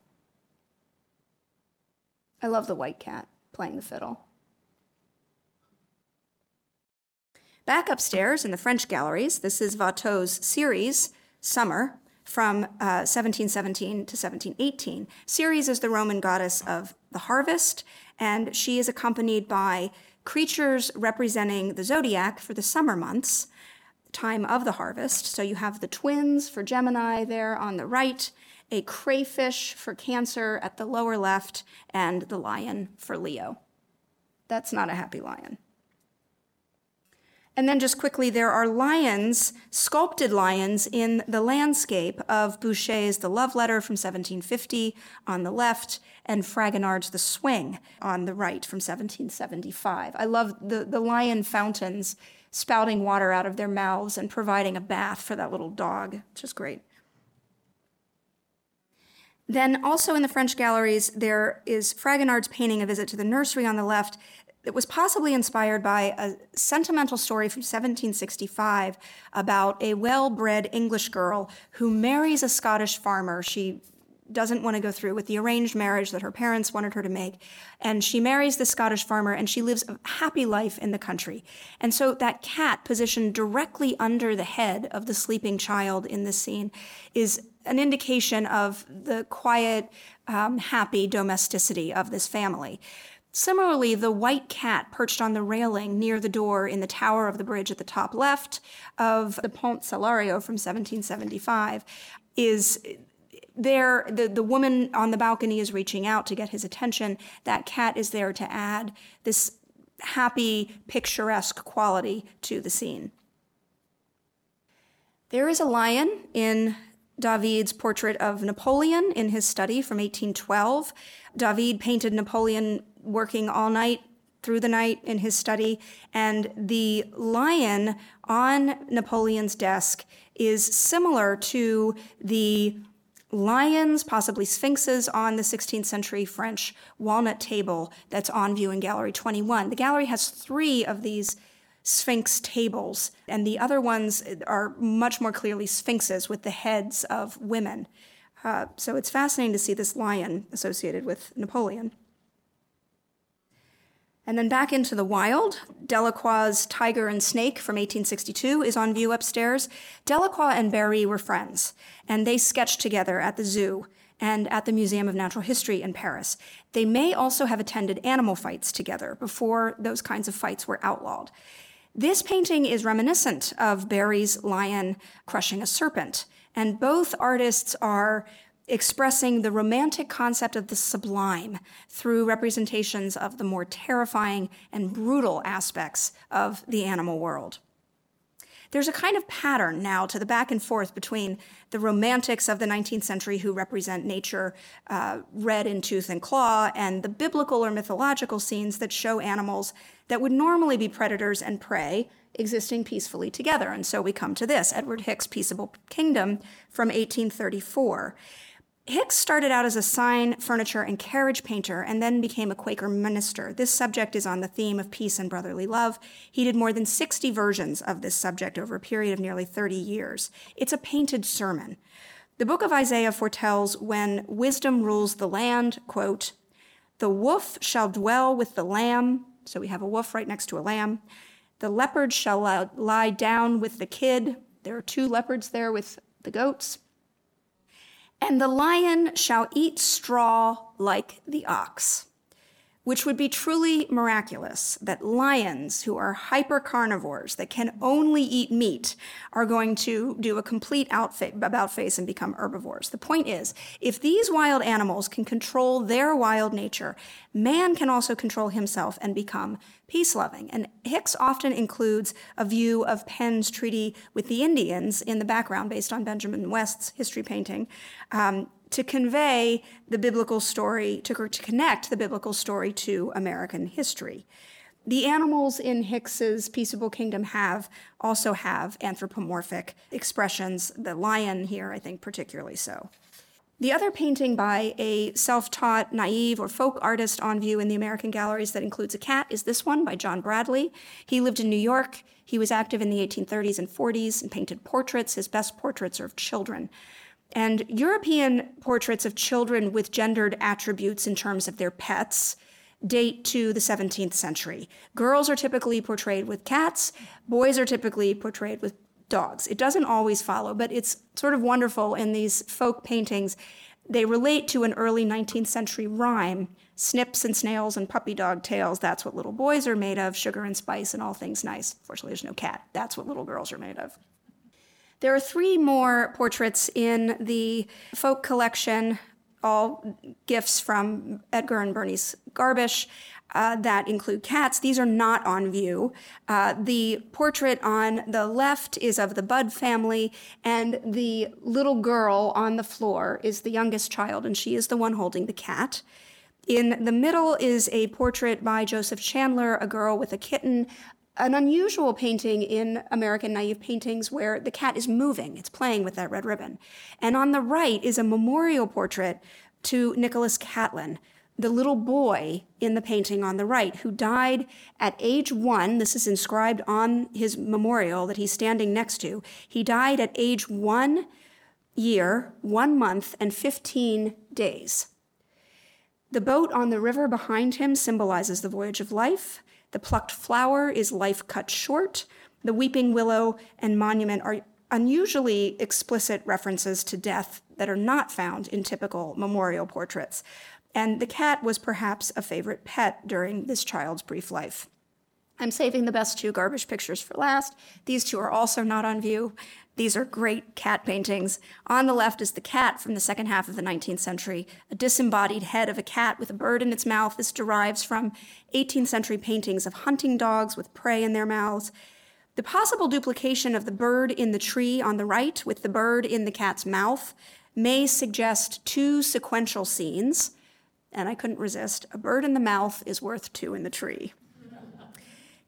I love the white cat playing the fiddle. Back upstairs in the French galleries, this is Watteau's Ceres, Summer, from uh, 1717 to 1718. Ceres is the Roman goddess of the harvest, and she is accompanied by creatures representing the zodiac for the summer months, time of the harvest. So you have the twins for Gemini there on the right, a crayfish for Cancer at the lower left, and the lion for Leo. That's not a happy lion. And then just quickly, there are lions, sculpted lions in the landscape of Boucher's The Love Letter from 1750 on the left and Fragonard's The Swing on the right from 1775. I love the, the lion fountains spouting water out of their mouths and providing a bath for that little dog, which is great. Then also in the French galleries, there is Fragonard's painting A Visit to the Nursery on the left that was possibly inspired by a sentimental story from 1765 about a well bred English girl who marries a Scottish farmer. She doesn't want to go through with the arranged marriage that her parents wanted her to make. And she marries the Scottish farmer and she lives a happy life in the country. And so that cat positioned directly under the head of the sleeping child in this scene is an indication of the quiet, um, happy domesticity of this family. Similarly, the white cat perched on the railing near the door in the tower of the bridge at the top left of the Ponte Salario from 1775 is there. The, the woman on the balcony is reaching out to get his attention. That cat is there to add this happy, picturesque quality to the scene. There is a lion in David's portrait of Napoleon in his study from 1812. David painted Napoleon working all night through the night in his study, and the lion on Napoleon's desk is similar to the lions, possibly sphinxes, on the 16th century French walnut table that's on view in Gallery 21. The gallery has three of these sphinx tables, and the other ones are much more clearly sphinxes with the heads of women. Uh, so it's fascinating to see this lion associated with Napoleon. And then back into the wild, Delacroix's Tiger and Snake from 1862 is on view upstairs. Delacroix and Barye were friends, and they sketched together at the zoo and at the Museum of Natural History in Paris. They may also have attended animal fights together before those kinds of fights were outlawed. This painting is reminiscent of Barye's lion crushing a serpent, and both artists are expressing the romantic concept of the sublime through representations of the more terrifying and brutal aspects of the animal world. There's a kind of pattern now to the back and forth between the romantics of the 19th century who represent nature uh, red in tooth and claw and the biblical or mythological scenes that show animals that would normally be predators and prey existing peacefully together. And so we come to this Edward Hicks' Peaceable Kingdom from 1834. Hicks started out as a sign, furniture, and carriage painter and then became a Quaker minister. This subject is on the theme of peace and brotherly love. He did more than 60 versions of this subject over a period of nearly 30 years. It's a painted sermon. The book of Isaiah foretells when wisdom rules the land, quote, the wolf shall dwell with the lamb. So we have a wolf right next to a lamb. The leopard shall lie down with the kid. There are two leopards there with the goats. And the lion shall eat straw like the ox which would be truly miraculous that lions who are hyper carnivores that can only eat meat are going to do a complete outfit, about face and become herbivores. The point is, if these wild animals can control their wild nature, man can also control himself and become peace loving. And Hicks often includes a view of Penn's treaty with the Indians in the background based on Benjamin West's history painting. Um, to convey the biblical story, to, to connect the biblical story to American history. The animals in Hicks's Peaceable Kingdom have also have anthropomorphic expressions. The lion here, I think, particularly so. The other painting by a self taught, naive, or folk artist on view in the American galleries that includes a cat is this one by John Bradley. He lived in New York. He was active in the 1830s and 40s and painted portraits. His best portraits are of children. And European portraits of children with gendered attributes in terms of their pets date to the 17th century. Girls are typically portrayed with cats, boys are typically portrayed with dogs. It doesn't always follow, but it's sort of wonderful in these folk paintings. They relate to an early 19th century rhyme snips and snails and puppy dog tails. That's what little boys are made of, sugar and spice and all things nice. Fortunately, there's no cat. That's what little girls are made of. There are three more portraits in the folk collection, all gifts from Edgar and Bernice Garbisch. Uh, that include cats. These are not on view. Uh, the portrait on the left is of the Budd family, and the little girl on the floor is the youngest child, and she is the one holding the cat. In the middle is a portrait by Joseph Chandler, a girl with a kitten an unusual painting in American naive paintings where the cat is moving, it's playing with that red ribbon. And on the right is a memorial portrait to Nicholas Catlin, the little boy in the painting on the right, who died at age one. This is inscribed on his memorial that he's standing next to. He died at age one year, one month, and 15 days. The boat on the river behind him symbolizes the voyage of life. The plucked flower is life cut short. The weeping willow and monument are unusually explicit references to death that are not found in typical memorial portraits. And the cat was perhaps a favorite pet during this child's brief life. I'm saving the best two Garbisch pictures for last. These two are also not on view. These are great cat paintings. On the left is the cat from the second half of the 19th century, a disembodied head of a cat with a bird in its mouth. This derives from 18th century paintings of hunting dogs with prey in their mouths. The possible duplication of the bird in the tree on the right with the bird in the cat's mouth may suggest two sequential scenes, and I couldn't resist. A bird in the mouth is worth two in the tree.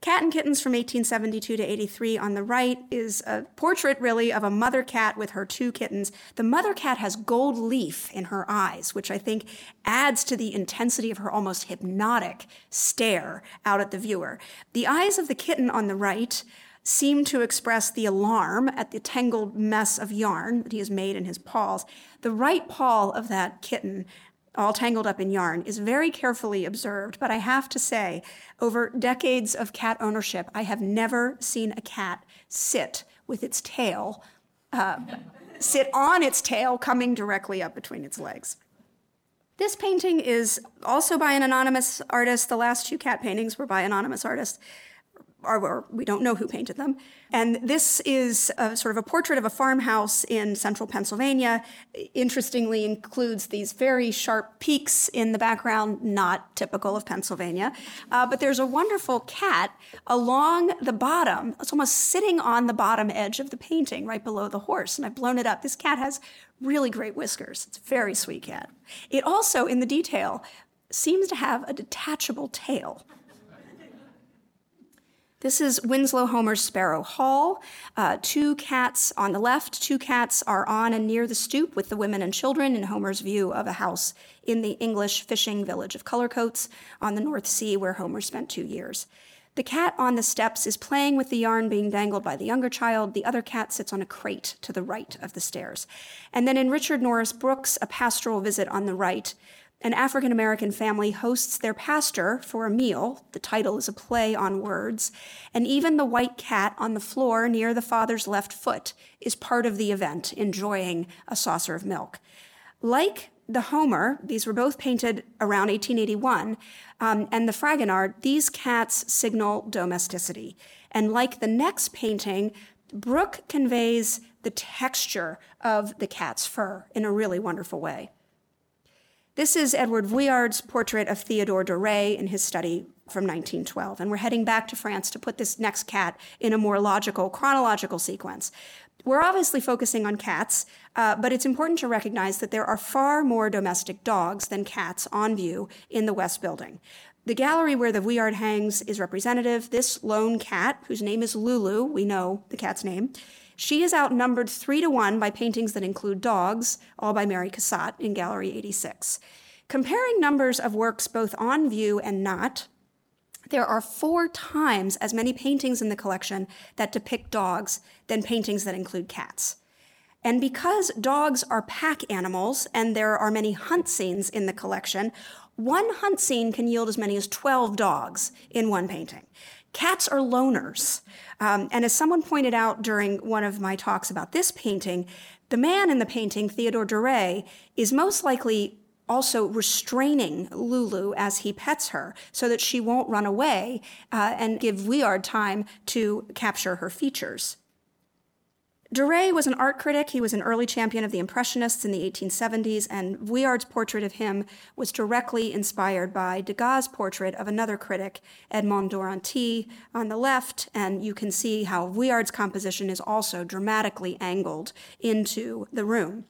Cat and Kittens from 1872 to 83 on the right is a portrait, really, of a mother cat with her two kittens. The mother cat has gold leaf in her eyes, which I think adds to the intensity of her almost hypnotic stare out at the viewer. The eyes of the kitten on the right seem to express the alarm at the tangled mess of yarn that he has made in his paws. The right paw of that kitten all tangled up in yarn, is very carefully observed. But I have to say, over decades of cat ownership, I have never seen a cat sit with its tail, uh, sit on its tail, coming directly up between its legs. This painting is also by an anonymous artist. The last two cat paintings were by anonymous artists or we don't know who painted them. And this is a, sort of a portrait of a farmhouse in central Pennsylvania. Interestingly, includes these very sharp peaks in the background, not typical of Pennsylvania. Uh, but there's a wonderful cat along the bottom. It's almost sitting on the bottom edge of the painting, right below the horse. And I've blown it up. This cat has really great whiskers. It's a very sweet cat. It also, in the detail, seems to have a detachable tail. This is Winslow Homer's Sparrow Hall. Uh, two cats on the left, two cats are on and near the stoop with the women and children in Homer's view of a house in the English fishing village of Cullercoats on the North Sea, where Homer spent two years. The cat on the steps is playing with the yarn being dangled by the younger child. The other cat sits on a crate to the right of the stairs. And then in Richard Norris Brooke's, A Pastoral Visit on the right, an African American family hosts their pastor for a meal. The title is a play on words. And even the white cat on the floor near the father's left foot is part of the event, enjoying a saucer of milk. Like the Homer, these were both painted around 1881, um, and the Fragonard, these cats signal domesticity. And like the next painting, Brooke conveys the texture of the cat's fur in a really wonderful way. This is Edward Vuillard's portrait of Theodore Duret in his study from 1912. And we're heading back to France to put this next cat in a more logical, chronological sequence. We're obviously focusing on cats, uh, but it's important to recognize that there are far more domestic dogs than cats on view in the West Building. The gallery where the Vuillard hangs is representative. This lone cat, whose name is Lulu, we know the cat's name, she is outnumbered three to one by paintings that include dogs, all by Mary Cassatt in Gallery 86. Comparing numbers of works both on view and not, there are four times as many paintings in the collection that depict dogs than paintings that include cats. And because dogs are pack animals and there are many hunt scenes in the collection, one hunt scene can yield as many as 12 dogs in one painting. Cats are loners. Um, and as someone pointed out during one of my talks about this painting, the man in the painting, Theodore Duret, is most likely also restraining Lulu as he pets her so that she won't run away uh, and give Vuillard time to capture her features. Duret was an art critic. He was an early champion of the Impressionists in the 1870s, and Vuillard's portrait of him was directly inspired by Degas' portrait of another critic, Edmond Duranty, on the left, and you can see how Vuillard's composition is also dramatically angled into the room.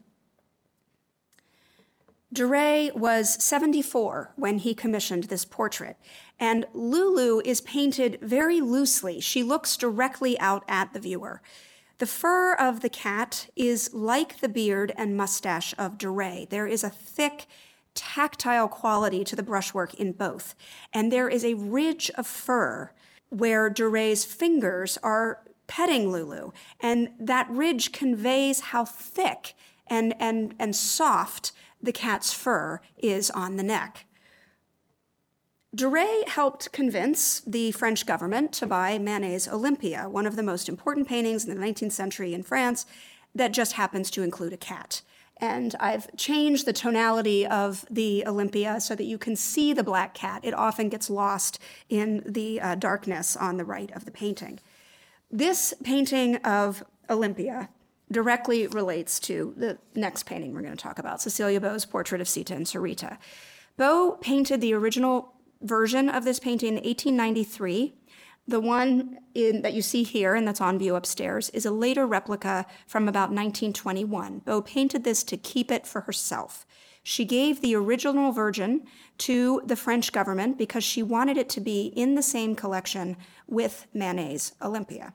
Duret was 74 when he commissioned this portrait, and Lulu is painted very loosely. She looks directly out at the viewer. The fur of the cat is like the beard and mustache of Duret. There is a thick, tactile quality to the brushwork in both, and there is a ridge of fur where Duret's fingers are petting Lulu, and that ridge conveys how thick and, and, and soft the cat's fur is on the neck. Duret helped convince the French government to buy Manet's Olympia, one of the most important paintings in the 19th century in France that just happens to include a cat. And I've changed the tonality of the Olympia so that you can see the black cat. It often gets lost in the uh, darkness on the right of the painting. This painting of Olympia directly relates to the next painting we're going to talk about, Cecilia Beaux's portrait of Sita and Sarita. Beaux painted the original version of this painting in 1893. The one in, that you see here and that's on view upstairs is a later replica from about 1921. Beaux painted this to keep it for herself. She gave the original version to the French government because she wanted it to be in the same collection with Manet's Olympia.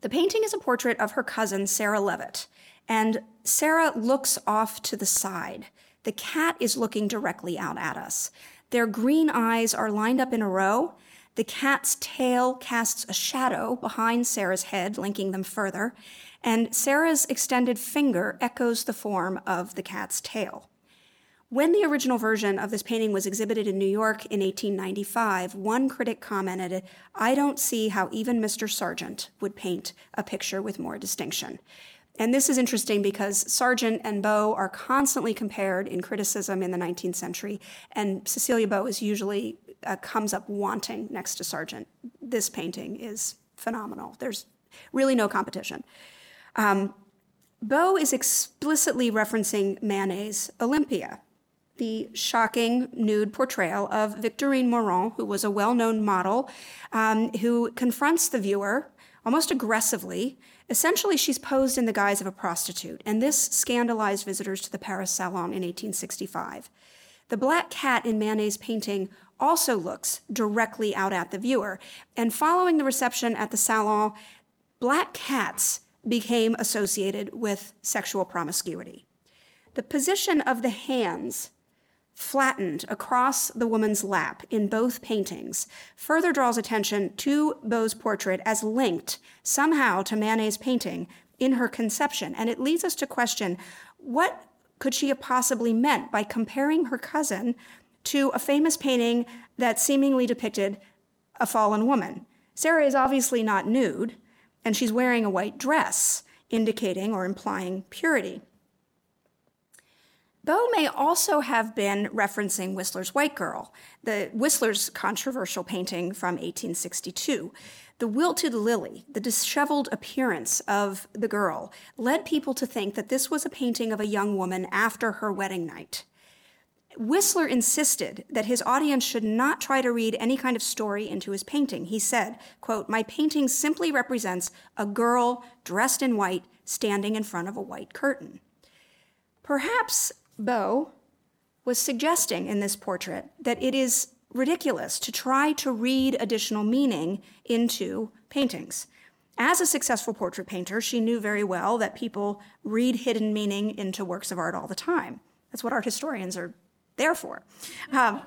The painting is a portrait of her cousin, Sarah Leavitt, and Sarah looks off to the side. The cat is looking directly out at us. Their green eyes are lined up in a row. The cat's tail casts a shadow behind Sarah's head, linking them further, and Sarah's extended finger echoes the form of the cat's tail. When the original version of this painting was exhibited in New York in 1895, one critic commented, I don't see how even Mr. Sargent would paint a picture with more distinction. And this is interesting because Sargent and Beaux are constantly compared in criticism in the 19th century, and Cecilia Beaux is usually uh, comes up wanting next to Sargent. This painting is phenomenal. There's really no competition. Um, Beaux is explicitly referencing Manet's Olympia, the shocking nude portrayal of Victorine Meurent, who was a well known model, um, who confronts the viewer almost aggressively. Essentially, she's posed in the guise of a prostitute, and this scandalized visitors to the Paris Salon in 1865. The black cat in Manet's painting also looks directly out at the viewer, and following the reception at the Salon, black cats became associated with sexual promiscuity. The position of the hands flattened across the woman's lap in both paintings further draws attention to Beaux's portrait as linked somehow to Manet's painting in her conception. And it leads us to question what could she have possibly meant by comparing her cousin to a famous painting that seemingly depicted a fallen woman? Sarah is obviously not nude, and she's wearing a white dress, indicating or implying purity. Beaux may also have been referencing Whistler's White Girl, the Whistler's controversial painting from 1862. The wilted lily, the disheveled appearance of the girl, led people to think that this was a painting of a young woman after her wedding night. Whistler insisted that his audience should not try to read any kind of story into his painting. He said, quote, "My painting simply represents a girl dressed in white standing in front of a white curtain." Perhaps Beaux was suggesting in this portrait that it is ridiculous to try to read additional meaning into paintings. As a successful portrait painter, she knew very well that people read hidden meaning into works of art all the time. That's what art historians are there for. Um,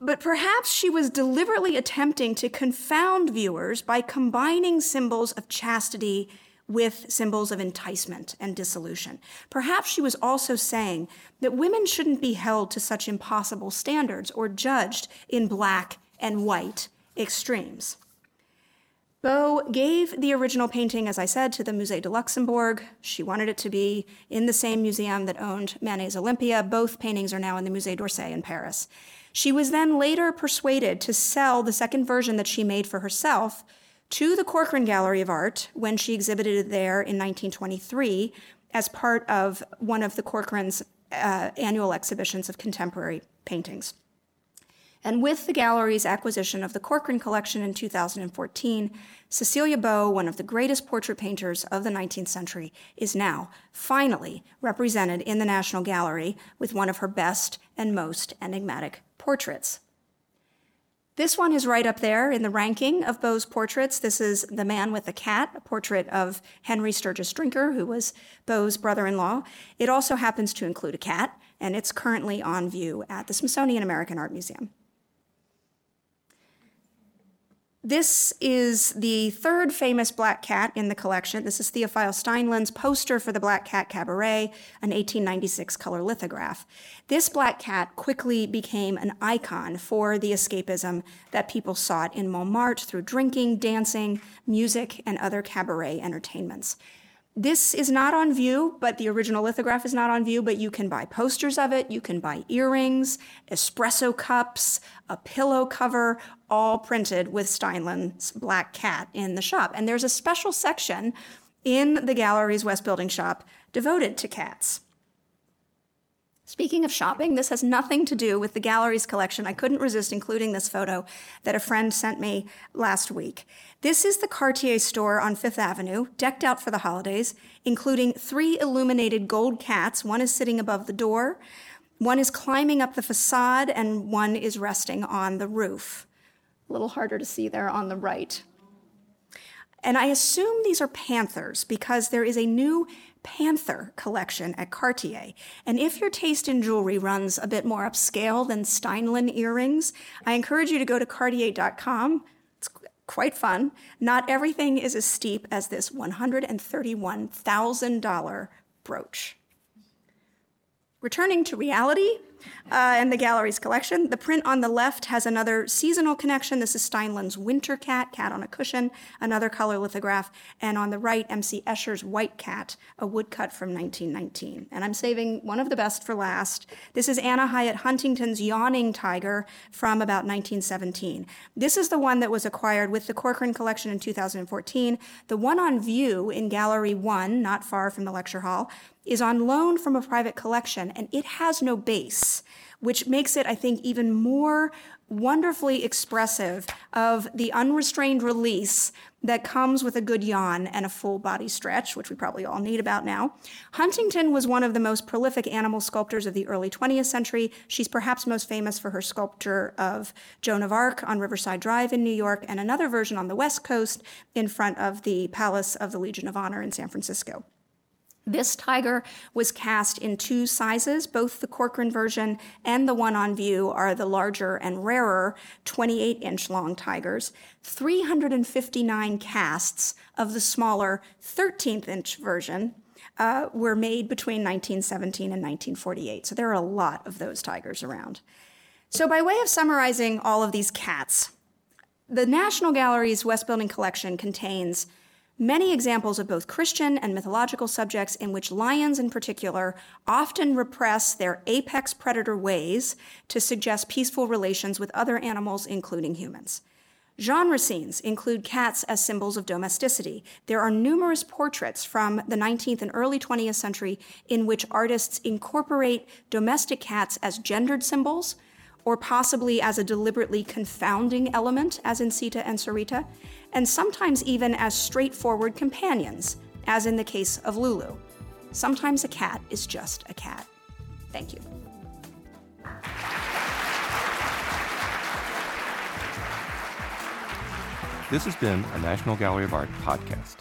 but perhaps she was deliberately attempting to confound viewers by combining symbols of chastity with symbols of enticement and dissolution. Perhaps she was also saying that women shouldn't be held to such impossible standards or judged in black and white extremes. Beaux gave the original painting, as I said, to the Musée de Luxembourg. She wanted it to be in the same museum that owned Manet's Olympia. Both paintings are now in the Musée d'Orsay in Paris. She was then later persuaded to sell the second version that she made for herself to the Corcoran Gallery of Art when she exhibited there in 1923 as part of one of the Corcoran's uh, annual exhibitions of contemporary paintings. And with the gallery's acquisition of the Corcoran collection in 2014, Cecilia Beaux, one of the greatest portrait painters of the 19th century, is now finally represented in the National Gallery with one of her best and most enigmatic portraits. This one is right up there in the ranking of Beaux's portraits. This is The Man with the Cat, a portrait of Henry Sturgis Drinker, who was Beaux's brother in law. It also happens to include a cat, and it's currently on view at the Smithsonian American Art Museum. This is the third famous black cat in the collection. This is Theophile Steinlen's poster for the Black Cat Cabaret, an 1896 color lithograph. This black cat quickly became an icon for the escapism that people sought in Montmartre through drinking, dancing, music, and other cabaret entertainments. This is not on view, but the original lithograph is not on view, but you can buy posters of it, you can buy earrings, espresso cups, a pillow cover, all printed with Steinlen's black cat in the shop. And there's a special section in the gallery's West Building shop devoted to cats. Speaking of shopping, this has nothing to do with the gallery's collection. I couldn't resist including this photo that a friend sent me last week. This is the Cartier store on Fifth Avenue, decked out for the holidays, including three illuminated gold cats. One is sitting above the door, one is climbing up the facade, and one is resting on the roof. A little harder to see there on the right. And I assume these are panthers because there is a new Panther collection at Cartier. And if your taste in jewelry runs a bit more upscale than Steinlen earrings, I encourage you to go to cartier.com. It's quite fun. Not everything is as steep as this $131,000 brooch. Returning to reality uh, and the gallery's collection, the print on the left has another seasonal connection. This is Steinlen's Winter Cat, cat on a cushion, another color lithograph, and on the right, M.C. Escher's White Cat, a woodcut from 1919. And I'm saving one of the best for last. This is Anna Hyatt Huntington's Yawning Tiger from about 1917. This is the one that was acquired with the Corcoran collection in 2014. The one on view in Gallery 1, not far from the lecture hall, is on loan from a private collection and it has no base, which makes it, I think, even more wonderfully expressive of the unrestrained release that comes with a good yawn and a full body stretch, which we probably all need about now. Huntington was one of the most prolific animal sculptors of the early 20th century. She's perhaps most famous for her sculpture of Joan of Arc on Riverside Drive in New York and another version on the West Coast in front of the Palace of the Legion of Honor in San Francisco. This tiger was cast in two sizes. Both the Corcoran version and the one on view are the larger and rarer 28 inch long tigers. 359 casts of the smaller 13th inch version uh, were made between 1917 and 1948. So there are a lot of those tigers around. So, by way of summarizing all of these cats, the National Gallery's West Building collection contains many examples of both Christian and mythological subjects in which lions, in particular, often repress their apex predator ways to suggest peaceful relations with other animals, including humans. Genre scenes include cats as symbols of domesticity. There are numerous portraits from the 19th and early 20th century in which artists incorporate domestic cats as gendered symbols or possibly as a deliberately confounding element, as in Sita and Sarita, and sometimes even as straightforward companions, as in the case of Lulu. Sometimes a cat is just a cat. Thank you. This has been a National Gallery of Art podcast.